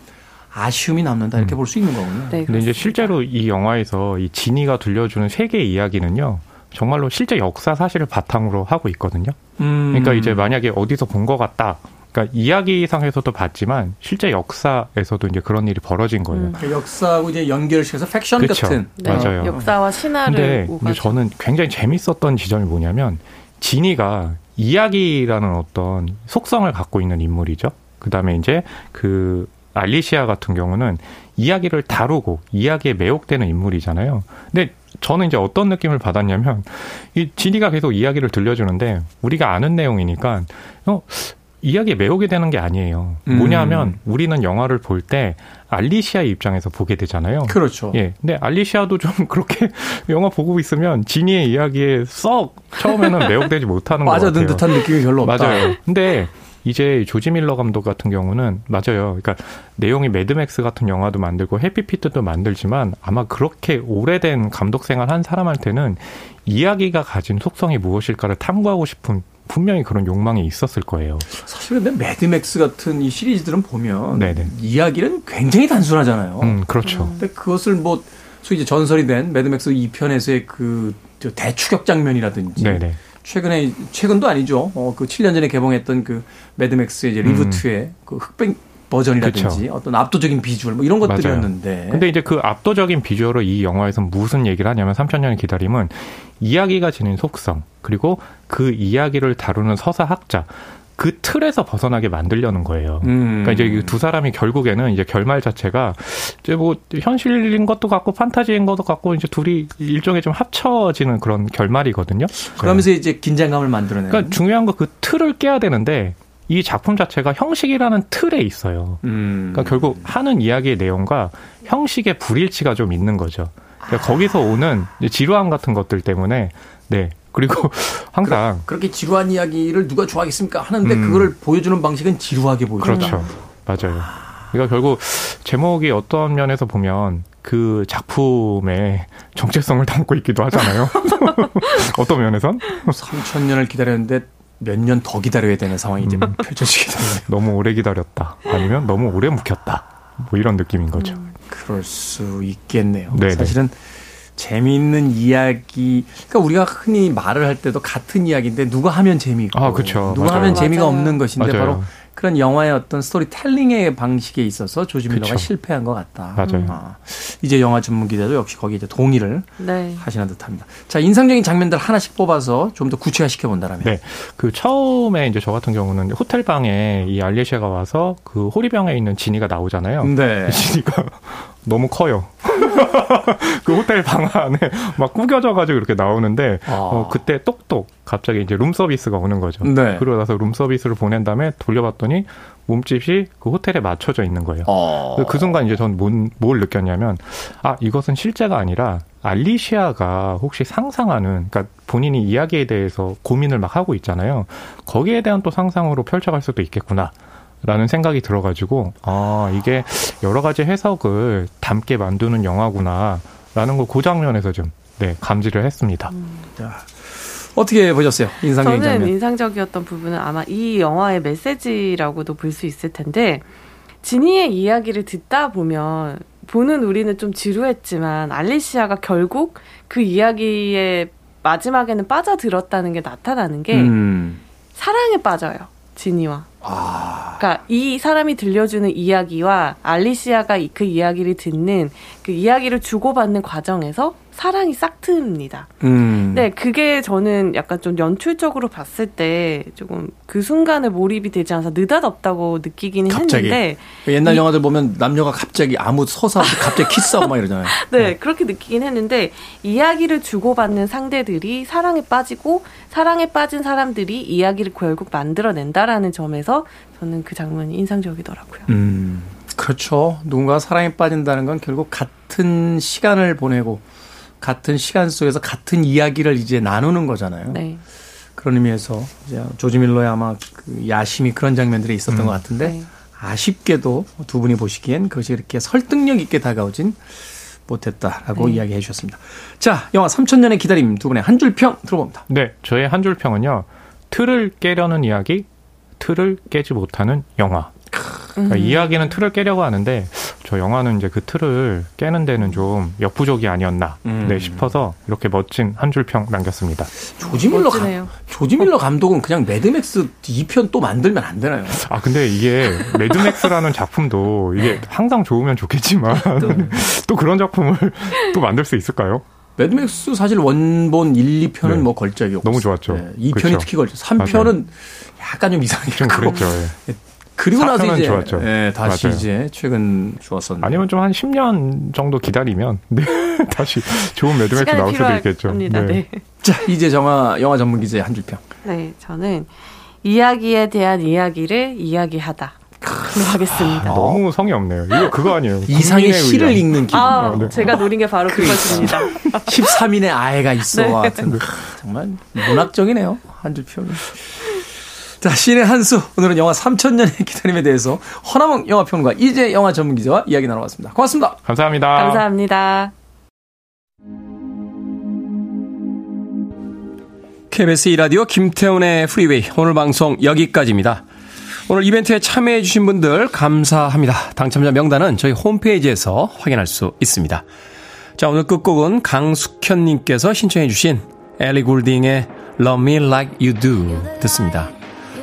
아쉬움이 남는다 이렇게 음. 볼수 있는 거군요. 네, 근데 이제 실제로 이 영화에서 이 지니가 들려주는 세 개 이야기는요. 정말로 실제 역사 사실을 바탕으로 하고 있거든요. 음. 그러니까 이제 만약에 어디서 본 것 같다. 그러니까 이야기상에서도 봤지만 실제 역사에서도 이제 그런 일이 벌어진 거예요. 음. 그 역사하고 이제 연결시켜서 팩션 그쵸? 같은. 네. 맞아요. 역사와 신화를. 근데 저는 굉장히 재밌었던 지점이 뭐냐면 지니가 이야기라는 어떤 속성을 갖고 있는 인물이죠. 그 다음에 이제 그 알리시아 같은 경우는 이야기를 다루고 이야기에 매혹되는 인물이잖아요. 근데 저는 이제 어떤 느낌을 받았냐면 이 지니가 계속 이야기를 들려주는데 우리가 아는 내용이니까 어 이야기에 매혹되게 되는 게 아니에요. 음. 뭐냐면 우리는 영화를 볼 때 알리시아의 입장에서 보게 되잖아요. 그렇죠. 예. 근데 알리시아도 좀 그렇게 영화 보고 있으면 지니의 이야기에 썩 처음에는 매혹되지 못하는 것 같아요. 빠져든 듯한 느낌이 별로 없다. 맞아요. 근데 이제 조지 밀러 감독 같은 경우는 맞아요. 그러니까 내용이 매드맥스 같은 영화도 만들고 해피피트도 만들지만 아마 그렇게 오래된 감독 생활 한 사람한테는 이야기가 가진 속성이 무엇일까를 탐구하고 싶은 분명히 그런 욕망이 있었을 거예요. 사실 근데 매드맥스 같은 이 시리즈들은 보면 네네. 이야기는 굉장히 단순하잖아요. 음, 그렇죠. 근데 그것을 뭐 소위 이제 전설이 된 매드맥스 2편에서의 그 대추격 장면이라든지 네네. 최근에 최근도 아니죠. 어, 그 7년 전에 개봉했던 그 매드맥스의 이제 리부트의 음. 그 흑백 버전이라든지 그쵸. 어떤 압도적인 비주얼 뭐 이런 것들이었는데. 맞아요. 근데 이제 그 압도적인 비주얼로 이 영화에서 무슨 얘기를 하냐면 3천년의 기다림은 이야기가 지닌 속성 그리고 그 이야기를 다루는 서사학자 그 틀에서 벗어나게 만들려는 거예요. 음. 그러니까 이제 두 사람이 결국에는 이제 결말 자체가 이제 뭐 현실인 것도 같고 판타지인 것도 같고 이제 둘이 일종의 좀 합쳐지는 그런 결말이거든요. 그러면서 네. 이제 긴장감을 만들어내는. 그러니까 중요한 거 그 틀을 깨야 되는데 이 작품 자체가 형식이라는 틀에 있어요. 음. 그러니까 결국 하는 이야기의 내용과 형식의 불일치가 좀 있는 거죠. 그러니까 아. 거기서 오는 지루함 같은 것들 때문에 네. 그리고 항상 그, 렇게 지루한 이야기를 누가 좋아하겠습니까 하는데 음. 그거를 보여주는 방식은 지루하게 보여준다. 그렇죠. 맞아요. 그러니까 결국 제목이 어떤 면에서 보면 그 작품의 정체성을 담고 있기도 하잖아요. 어떤 면에선? 3천 년을 기다렸는데 몇 년 더 기다려야 되는 상황이 이제 음. 펼쳐지게 되네요. 너무 오래 기다렸다. 아니면 너무 오래 묵혔다. 뭐 이런 느낌인 거죠. 음. 그럴 수 있겠네요. 네네. 사실은 재미있는 이야기. 그러니까 우리가 흔히 말을 할 때도 같은 이야기인데 누가 하면 재미있고 아, 그렇죠. 누가 맞아요. 하면 재미가 없는 것인데 맞아요. 바로 그런 영화의 어떤 스토리텔링의 방식에 있어서 조지 밀러가 그쵸. 실패한 것 같다. 맞아요. 아, 이제 영화 전문 기자도 역시 거기에 이제 동의를 네. 하시는 듯합니다. 자 인상적인 장면들 하나씩 뽑아서 좀 더 구체화 시켜 본다라면. 네, 그 처음에 이제 저 같은 경우는 호텔 방에 이 알리시아가 와서 그 호리병에 있는 지니가 나오잖아요. 네. 지니가 너무 커요. 그 호텔 방 안에 막 구겨져가지고 이렇게 나오는데 아. 어, 그때 똑똑 갑자기 이제 룸 서비스가 오는 거죠. 네. 그러고 나서 룸 서비스를 보낸 다음에 돌려봤더니 몸집이 그 호텔에 맞춰져 있는 거예요. 어. 그 순간 이제 전 뭘 느꼈냐면 아 이것은 실제가 아니라 알리시아가 혹시 상상하는 그러니까 본인이 이야기에 대해서 고민을 막 하고 있잖아요. 거기에 대한 또 상상으로 펼쳐갈 수도 있겠구나. 라는 생각이 들어가지고, 아, 이게 여러 가지 해석을 담게 만드는 영화구나, 라는 걸 그 장면에서 좀, 네, 감지를 했습니다. 음. 어떻게 보셨어요? 인상적인 저는 장면. 인상적이었던 부분은 아마 이 영화의 메시지라고도 볼 수 있을 텐데 지니의 이야기를 듣다 보면 보는 우리는 좀 지루했지만 알리시아가 결국 그 이야기의 마지막에는 빠져들었다는 게 나타나는 게 음. 사랑에 빠져요. 지니와. 아. 그러니까 이 사람이 들려주는 이야기와 알리시아가 그 이야기를 듣는 그 이야기를 주고받는 과정에서 사랑이 싹틉니다. 음. 네, 그게 저는 약간 좀 연출적으로 봤을 때 조금 그 순간에 몰입이 되지 않아서 느닷없다고 느끼기는 갑자기. 했는데 옛날 영화들 보면 남녀가 갑자기 아무 서사 없이 갑자기 키스하고 막 이러잖아요. 네, 네, 그렇게 느끼긴 했는데 이야기를 주고받는 상대들이 사랑에 빠지고 사랑에 빠진 사람들이 이야기를 결국 만들어낸다라는 점에서 저는 그 장면이 인상적이더라고요. 음. 그렇죠. 누군가 사랑에 빠진다는 건 결국 같은 시간을 보내고 같은 시간 속에서 같은 이야기를 이제 나누는 거잖아요. 네. 그런 의미에서 이제 조지 밀러의 아마 그 야심이 그런 장면들이 있었던 음. 것 같은데 네. 아쉽게도 두 분이 보시기엔 그것이 이렇게 설득력 있게 다가오진 못했다라고 네. 이야기해 주셨습니다. 자, 영화 3천년의 기다림 두 분의 한 줄 평 들어봅니다. 네, 저의 한 줄 평은요. 틀을 깨려는 이야기, 틀을 깨지 못하는 영화. 그러니까 음. 이야기는 틀을 깨려고 하는데 저 영화는 이제 그 틀을 깨는 데는 좀 역부족이 아니었나 음. 네, 싶어서 이렇게 멋진 한 줄 평 남겼습니다. 조지 밀러 감, 조지 밀러 감독은 그냥 매드맥스 2편 또 만들면 안 되나요? 아 근데 이게 매드맥스라는 작품도 이게 항상 좋으면 좋겠지만 또 그런 작품을 또 만들 수 있을까요? 매드맥스 사실 원본 1, 2편은 네. 뭐 걸작이었고 너무 좋았죠. 네, 2편이 그렇죠. 특히 걸작. 3편은 맞아요. 약간 좀 이상했고. 좀 그랬죠. 예. 그리고 나서 이제 좋았죠. 예, 다시 맞아요. 이제 최근 좋았었는데 아니면 좀 한 10년 정도 기다리면 네, 다시 좋은 매드맥스 나올 수도 있겠죠. 네. 네. 자, 이제 영화 영화 전문 기자의 한 줄평. 네, 저는 이야기에 대한 이야기를 이야기하다. 하겠습니다. 아, 너무 성의 없네요. 이거 그거 아니에요. 이상의 시를 의견. 읽는 기분. 아, 네. 제가 노린 게 바로 그것입니다. 13인의 아이가 있어. 네. 하여튼 정말 문학적이네요. 한줄 평이. 자, 신의 한수. 오늘은 영화 3천년의 기다림에 대해서 허나몽 영화평론가 이제 영화 전문 기자와 이야기 나눠봤습니다. 고맙습니다. 감사합니다. 감사합니다. KBS 이라디오 김태훈의 프리웨이 오늘 방송 여기까지입니다. 오늘 이벤트에 참여해주신 분들 감사합니다. 당첨자 명단은 저희 홈페이지에서 확인할 수 있습니다. 자, 오늘 끝곡은 강숙현님께서 신청해주신 엘리 굴딩의 Love Me Like You Do 듣습니다.